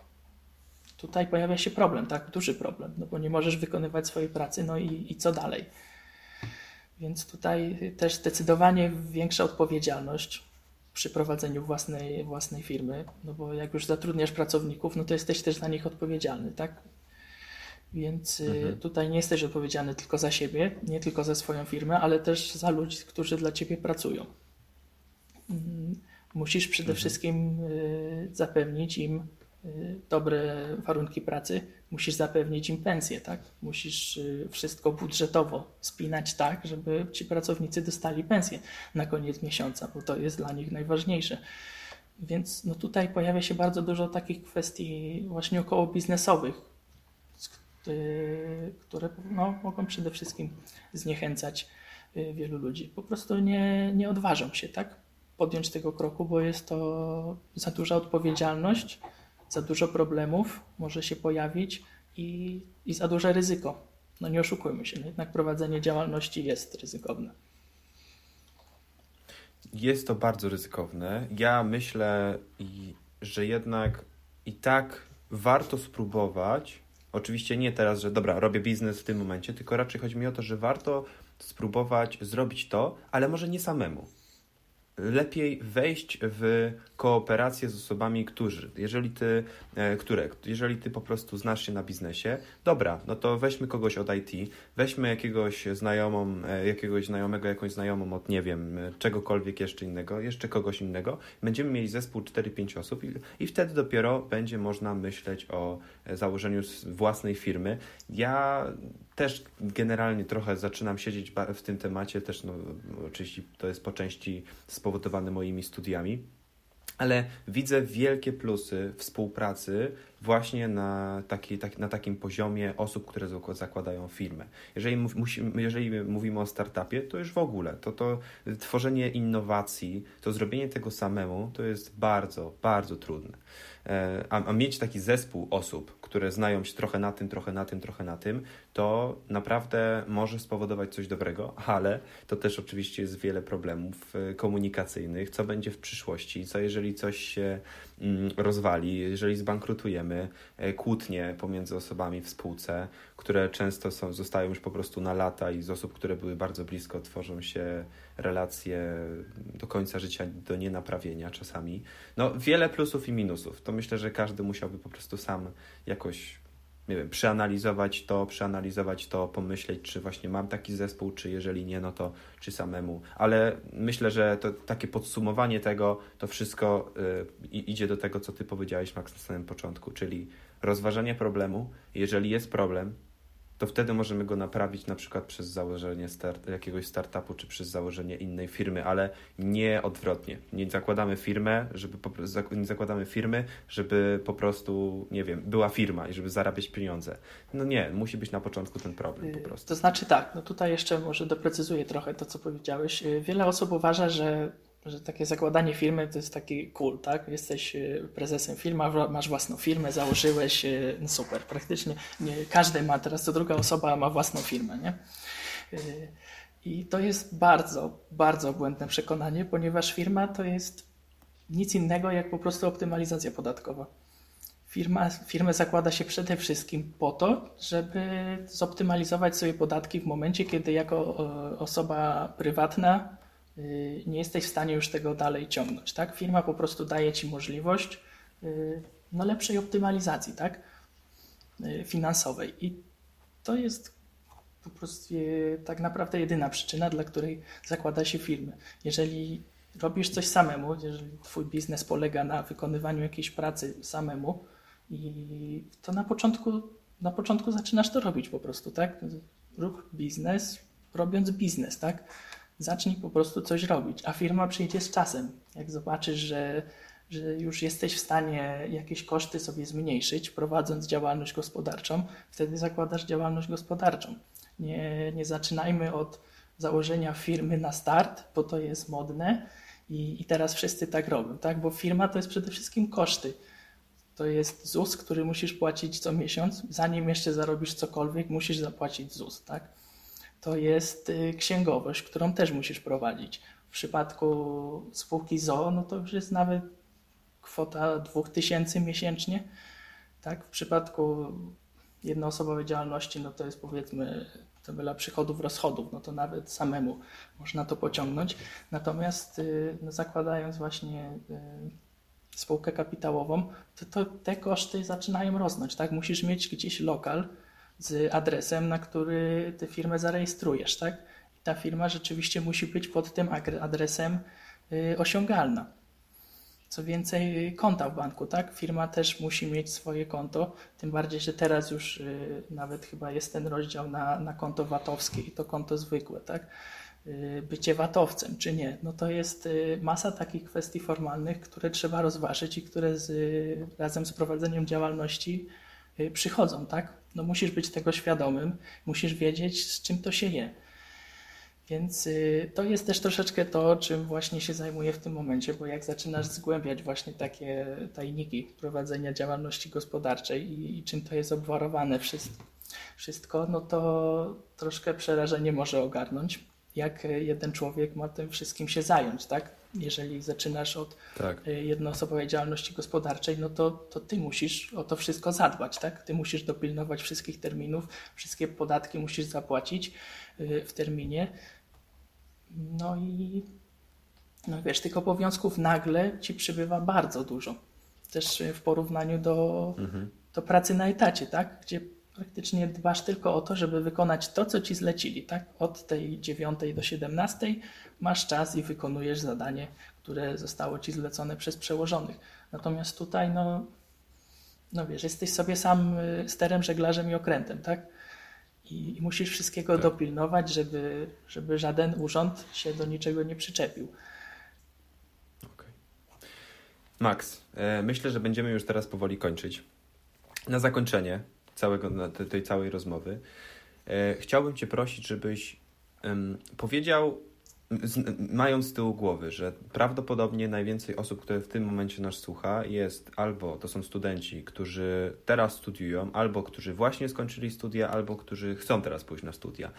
tutaj pojawia się problem, tak, duży problem, no bo nie możesz wykonywać swojej pracy, no i, i co dalej. Więc tutaj też zdecydowanie większa odpowiedzialność przy prowadzeniu własnej, własnej firmy, no bo jak już zatrudniasz pracowników, no to jesteś też za nich odpowiedzialny, tak? Więc y, mhm. tutaj nie jesteś odpowiedzialny tylko za siebie, nie tylko za swoją firmę, ale też za ludzi, którzy dla ciebie pracują. Mm, musisz przede mhm. wszystkim y, zapewnić im dobre warunki pracy, musisz zapewnić im pensję, tak? Musisz y, wszystko budżetowo spinać tak, żeby ci pracownicy dostali pensję na koniec miesiąca, bo to jest dla nich najważniejsze. Więc no tutaj pojawia się bardzo dużo takich kwestii właśnie około biznesowych, które no, mogą przede wszystkim zniechęcać y, wielu ludzi. Po prostu nie, nie odważą się tak podjąć tego kroku, bo jest to za duża odpowiedzialność za dużo problemów może się pojawić i, i za duże ryzyko. no nie oszukujmy się, no jednak prowadzenie działalności jest ryzykowne. Jest to bardzo ryzykowne. Ja myślę, że jednak i tak warto spróbować. Oczywiście nie teraz, że dobra, robię biznes w tym momencie, tylko raczej chodzi mi o to, że warto spróbować zrobić to, ale może nie samemu lepiej wejść w kooperację z osobami, którzy, jeżeli ty, e, które, jeżeli ty po prostu znasz się na biznesie, dobra, no to weźmy kogoś od IT, weźmy jakiegoś znajomą, e, jakiegoś znajomego, jakąś znajomą od, nie wiem, e, czegokolwiek jeszcze innego, jeszcze kogoś innego, będziemy mieli zespół 4-5 osób i, i wtedy dopiero będzie można myśleć o założeniu własnej firmy. Ja też generalnie trochę zaczynam siedzieć w tym temacie, też no, oczywiście to jest po części spowodowane moimi studiami, ale widzę wielkie plusy współpracy właśnie na, taki, tak, na takim poziomie osób, które zakładają firmę. Jeżeli, musimy, jeżeli mówimy o startupie, to już w ogóle, to, to tworzenie innowacji, to zrobienie tego samemu, to jest bardzo, bardzo trudne. E, a, a mieć taki zespół osób, które znają się trochę na tym, trochę na tym, trochę na tym, to naprawdę może spowodować coś dobrego, ale to też oczywiście jest wiele problemów e, komunikacyjnych, co będzie w przyszłości, co jeżeli coś się mm, rozwali, jeżeli zbankrutujemy, e, kłótnie pomiędzy osobami w spółce, które często są, zostają już po prostu na lata i z osób, które były bardzo blisko, tworzą się relacje do końca życia do nienaprawienia czasami. No, wiele plusów i minusów. To myślę, że każdy musiałby po prostu sam jakoś nie wiem, przeanalizować to, przeanalizować to, pomyśleć, czy właśnie mam taki zespół, czy jeżeli nie, no to czy samemu. Ale myślę, że to takie podsumowanie tego, to wszystko y, idzie do tego, co ty powiedziałeś, Max, na samym początku, czyli rozważanie problemu. Jeżeli jest problem, to wtedy możemy go naprawić na przykład przez założenie start, jakiegoś startupu czy przez założenie innej firmy, ale nie odwrotnie. Nie zakładamy firmę, żeby po, nie zakładamy firmy, żeby po prostu, nie wiem, była firma i żeby zarabiać pieniądze. No nie, musi być na początku ten problem po y, prostu. To znaczy tak, no tutaj jeszcze może doprecyzuję trochę to, co powiedziałeś. Y, wiele osób uważa, że że takie zakładanie firmy to jest taki cool, tak? Jesteś y, prezesem firmy, masz własną firmę, założyłeś, y, no super, praktycznie nie, każdy ma, teraz to druga osoba ma własną firmę, nie? Y, I to jest bardzo, bardzo błędne przekonanie, ponieważ firma to jest nic innego jak po prostu optymalizacja podatkowa. Firma, firmę zakłada się przede wszystkim po to, żeby zoptymalizować sobie podatki w momencie, kiedy jako osoba prywatna nie jesteś w stanie już tego dalej ciągnąć. Tak? Firma po prostu daje ci możliwość y, no, lepszej optymalizacji tak? Y, finansowej. I to jest po prostu tak naprawdę jedyna przyczyna, dla której zakłada się firmy. Jeżeli robisz coś samemu, jeżeli twój biznes polega na wykonywaniu jakiejś pracy samemu, i to na początku, na początku zaczynasz to robić po prostu, tak? Rób biznes, robiąc biznes, tak? Zacznij po prostu coś robić, a firma przyjdzie z czasem. Jak zobaczysz, że, że już jesteś w stanie jakieś koszty sobie zmniejszyć, prowadząc działalność gospodarczą, wtedy zakładasz działalność gospodarczą. Nie, nie zaczynajmy od założenia firmy na start, bo to jest modne i, i teraz wszyscy tak robią, tak? bo firma to jest przede wszystkim koszty. To jest ZUS, który musisz płacić co miesiąc. Zanim jeszcze zarobisz cokolwiek, musisz zapłacić ZUS. Tak? To jest y, księgowość, którą też musisz prowadzić. W przypadku spółki ZOO, no to już jest nawet kwota 2000 miesięcznie. Tak? W przypadku jednoosobowej działalności, no to jest powiedzmy tabela przychodów, rozchodów, no to nawet samemu można to pociągnąć. Natomiast y, no zakładając właśnie y, spółkę kapitałową, to, to te koszty zaczynają rosnąć. Tak? Musisz mieć gdzieś lokal, z adresem, na który tę firmę zarejestrujesz, tak? I ta firma rzeczywiście musi być pod tym adresem y, osiągalna. Co więcej, konta w banku, tak? Firma też musi mieć swoje konto, tym bardziej, że teraz już y, nawet chyba jest ten rozdział na, na konto VAT-owskie i to konto zwykłe, tak? Y, bycie VAT-owcem, czy nie? No to jest masa takich kwestii formalnych, które trzeba rozważyć i które z, razem z prowadzeniem działalności przychodzą, tak? no musisz być tego świadomym, musisz wiedzieć, z czym to się je. Więc y, to jest też troszeczkę to, czym właśnie się zajmuję w tym momencie, bo jak zaczynasz zgłębiać właśnie takie tajniki prowadzenia działalności gospodarczej i, i czym to jest obwarowane wszystko, wszystko, no to troszkę przerażenie może ogarnąć, jak jeden człowiek ma tym wszystkim się zająć, tak? Jeżeli zaczynasz od tak. jednoosobowej działalności gospodarczej, no to, to ty musisz o to wszystko zadbać, tak? Ty musisz dopilnować wszystkich terminów, wszystkie podatki musisz zapłacić w terminie. No i no wiesz, tych obowiązków nagle ci przybywa bardzo dużo. Też w porównaniu do, mhm. do pracy na etacie, tak? Gdzie praktycznie dbasz tylko o to, żeby wykonać to, co ci zlecili, tak? Od tej 9 do 17 masz czas i wykonujesz zadanie, które zostało ci zlecone przez przełożonych. Natomiast tutaj, no, no wiesz, jesteś sobie sam y, sterem, żeglarzem i okrętem, tak? I, i musisz wszystkiego tak. dopilnować, żeby, żeby żaden urząd się do niczego nie przyczepił. Max, e, myślę, że będziemy już teraz powoli kończyć. Na zakończenie całego, tej całej rozmowy e, chciałbym Cię prosić, żebyś powiedział, mając z tyłu głowy, że prawdopodobnie najwięcej osób, które w tym momencie nas słucha, jest albo to są studenci, którzy teraz studiują, albo którzy właśnie skończyli studia, albo którzy chcą teraz pójść na studia.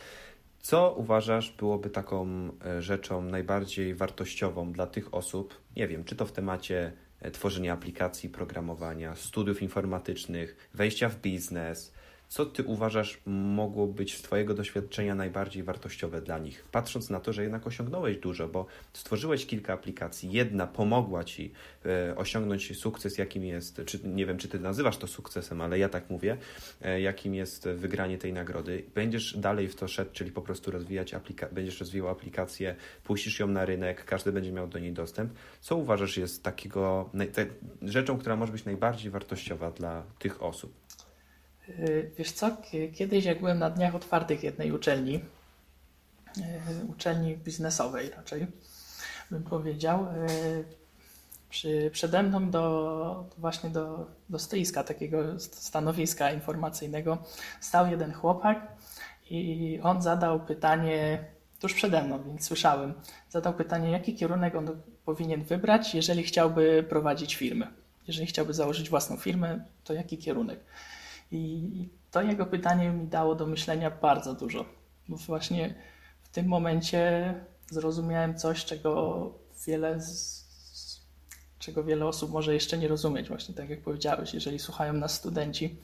Co uważasz byłoby taką e, rzeczą najbardziej wartościową dla tych osób? Nie wiem, czy to w temacie tworzenia aplikacji, programowania, studiów informatycznych, wejścia w biznes, co ty uważasz mogło być z Twojego doświadczenia najbardziej wartościowe dla nich? Patrząc na to, że jednak osiągnąłeś dużo, bo stworzyłeś kilka aplikacji, jedna pomogła Ci e, osiągnąć sukces, jakim jest, czy nie wiem, czy Ty nazywasz to sukcesem, ale ja tak mówię, e, jakim jest wygranie tej nagrody. Będziesz dalej w to szedł, czyli po prostu rozwijać aplika- będziesz rozwijał aplikację, puścisz ją na rynek, każdy będzie miał do niej dostęp. Co uważasz jest takiego, rzeczą, która może być najbardziej wartościowa dla tych osób? Y, wiesz co, kiedyś jak byłem na dniach otwartych jednej uczelni, y, uczelni biznesowej raczej, bym powiedział, y, przy, przede mną do, właśnie do, do stoiska, takiego stanowiska informacyjnego, stał jeden chłopak i on zadał pytanie tuż przede mną, więc słyszałem, zadał pytanie, jaki kierunek on powinien wybrać, jeżeli chciałby prowadzić firmę. Jeżeli chciałby założyć własną firmę, to jaki kierunek? I to jego pytanie mi dało do myślenia bardzo dużo, bo właśnie w tym momencie zrozumiałem coś, czego wiele, z, czego wiele osób może jeszcze nie rozumieć. Właśnie tak jak powiedziałeś, jeżeli słuchają nas studenci,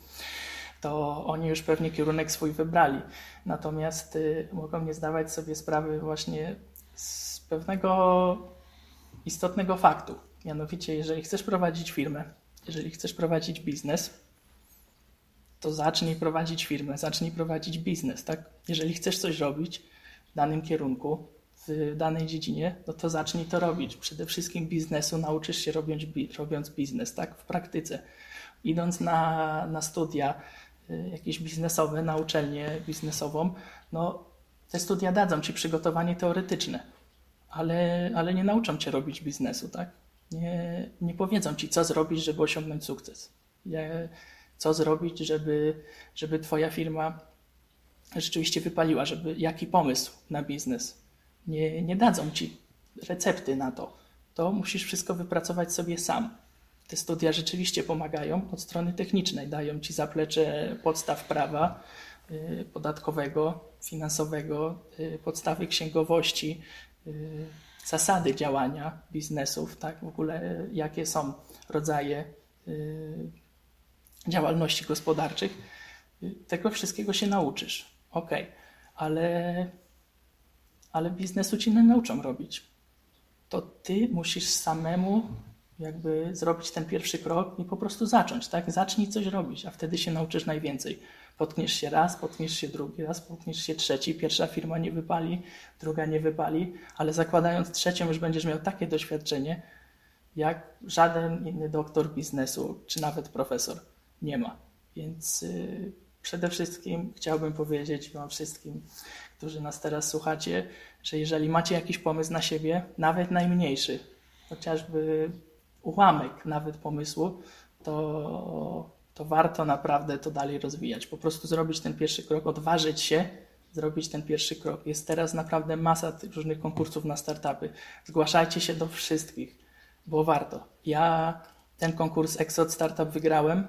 to oni już pewnie kierunek swój wybrali. Natomiast y, mogą nie zdawać sobie sprawy właśnie z pewnego istotnego faktu. Mianowicie, jeżeli chcesz prowadzić firmę, jeżeli chcesz prowadzić biznes, to zacznij prowadzić firmę, zacznij prowadzić biznes, tak? Jeżeli chcesz coś robić w danym kierunku, w danej dziedzinie, no to zacznij to robić. Przede wszystkim biznesu nauczysz się robiąc, robiąc biznes, tak? W praktyce. Idąc na, na studia y, jakieś biznesowe, na uczelnię biznesową, no te studia dadzą ci przygotowanie teoretyczne, ale, ale nie nauczą cię robić biznesu, tak? Nie, nie powiedzą ci, co zrobić, żeby osiągnąć sukces. Ja, co zrobić, żeby, żeby Twoja firma rzeczywiście wypaliła, żeby jaki pomysł na biznes. Nie, nie dadzą Ci recepty na to. To musisz wszystko wypracować sobie sam. Te studia rzeczywiście pomagają od strony technicznej, dają Ci zaplecze podstaw prawa y, podatkowego, finansowego, y, podstawy księgowości, y, zasady działania biznesów, tak, w ogóle jakie są rodzaje działalności gospodarczych, tego wszystkiego się nauczysz. Ok, ale, ale biznesu ci nie nauczą robić. To ty musisz samemu jakby zrobić ten pierwszy krok i po prostu zacząć, tak? Zacznij coś robić, a wtedy się nauczysz najwięcej. Potkniesz się raz, potkniesz się drugi raz, potkniesz się trzeci, pierwsza firma nie wypali, druga nie wypali, ale zakładając trzecią już będziesz miał takie doświadczenie, jak żaden inny doktor biznesu, czy nawet profesor nie ma. Więc y, przede wszystkim chciałbym powiedzieć Wam wszystkim, którzy nas teraz słuchacie, że jeżeli macie jakiś pomysł na siebie, nawet najmniejszy, chociażby ułamek nawet pomysłu, to, to warto naprawdę to dalej rozwijać. Po prostu zrobić ten pierwszy krok, odważyć się, zrobić ten pierwszy krok. Jest teraz naprawdę masa różnych konkursów na startupy. Zgłaszajcie się do wszystkich, bo warto. Ja ten konkurs Exot Startup wygrałem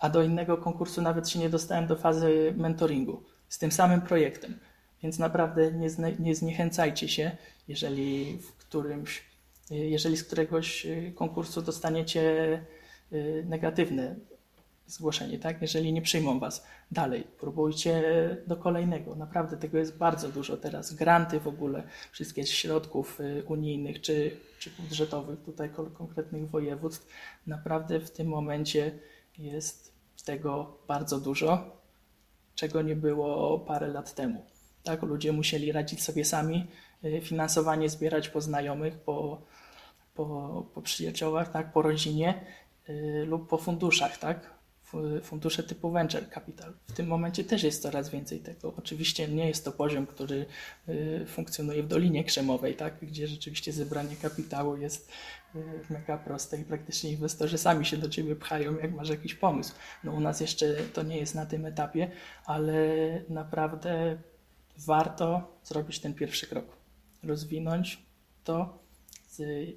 a do innego konkursu nawet się nie dostałem do fazy mentoringu z tym samym projektem. Więc naprawdę nie, nie zniechęcajcie się, jeżeli w którymś, jeżeli z któregoś konkursu dostaniecie y, negatywne zgłoszenie, tak? Jeżeli nie przyjmą was dalej, próbujcie do kolejnego. Naprawdę tego jest bardzo dużo teraz. Granty w ogóle, wszystkie środków y, unijnych czy, czy budżetowych, tutaj konkretnych województw. Naprawdę w tym momencie jest tego bardzo dużo, czego nie było parę lat temu. Tak? Ludzie musieli radzić sobie sami, y, finansowanie zbierać po znajomych, po, po, po przyjaciołach, tak? po rodzinie yy, lub po funduszach, tak? Fundusze typu venture capital. W tym momencie też jest coraz więcej tego. Oczywiście nie jest to poziom, który y, funkcjonuje w Dolinie Krzemowej, tak? gdzie rzeczywiście zebranie kapitału jest y, mega proste i praktycznie inwestorzy sami się do ciebie pchają, jak masz jakiś pomysł. No u nas jeszcze to nie jest na tym etapie, ale naprawdę warto zrobić ten pierwszy krok. Rozwinąć to,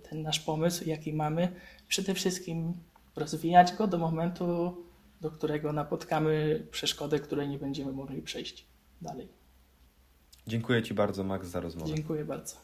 ten nasz pomysł, jaki mamy, przede wszystkim rozwijać go do momentu, do którego napotkamy przeszkodę, której nie będziemy mogli przejść dalej. Dziękuję Ci bardzo, Max, za rozmowę. Dziękuję bardzo.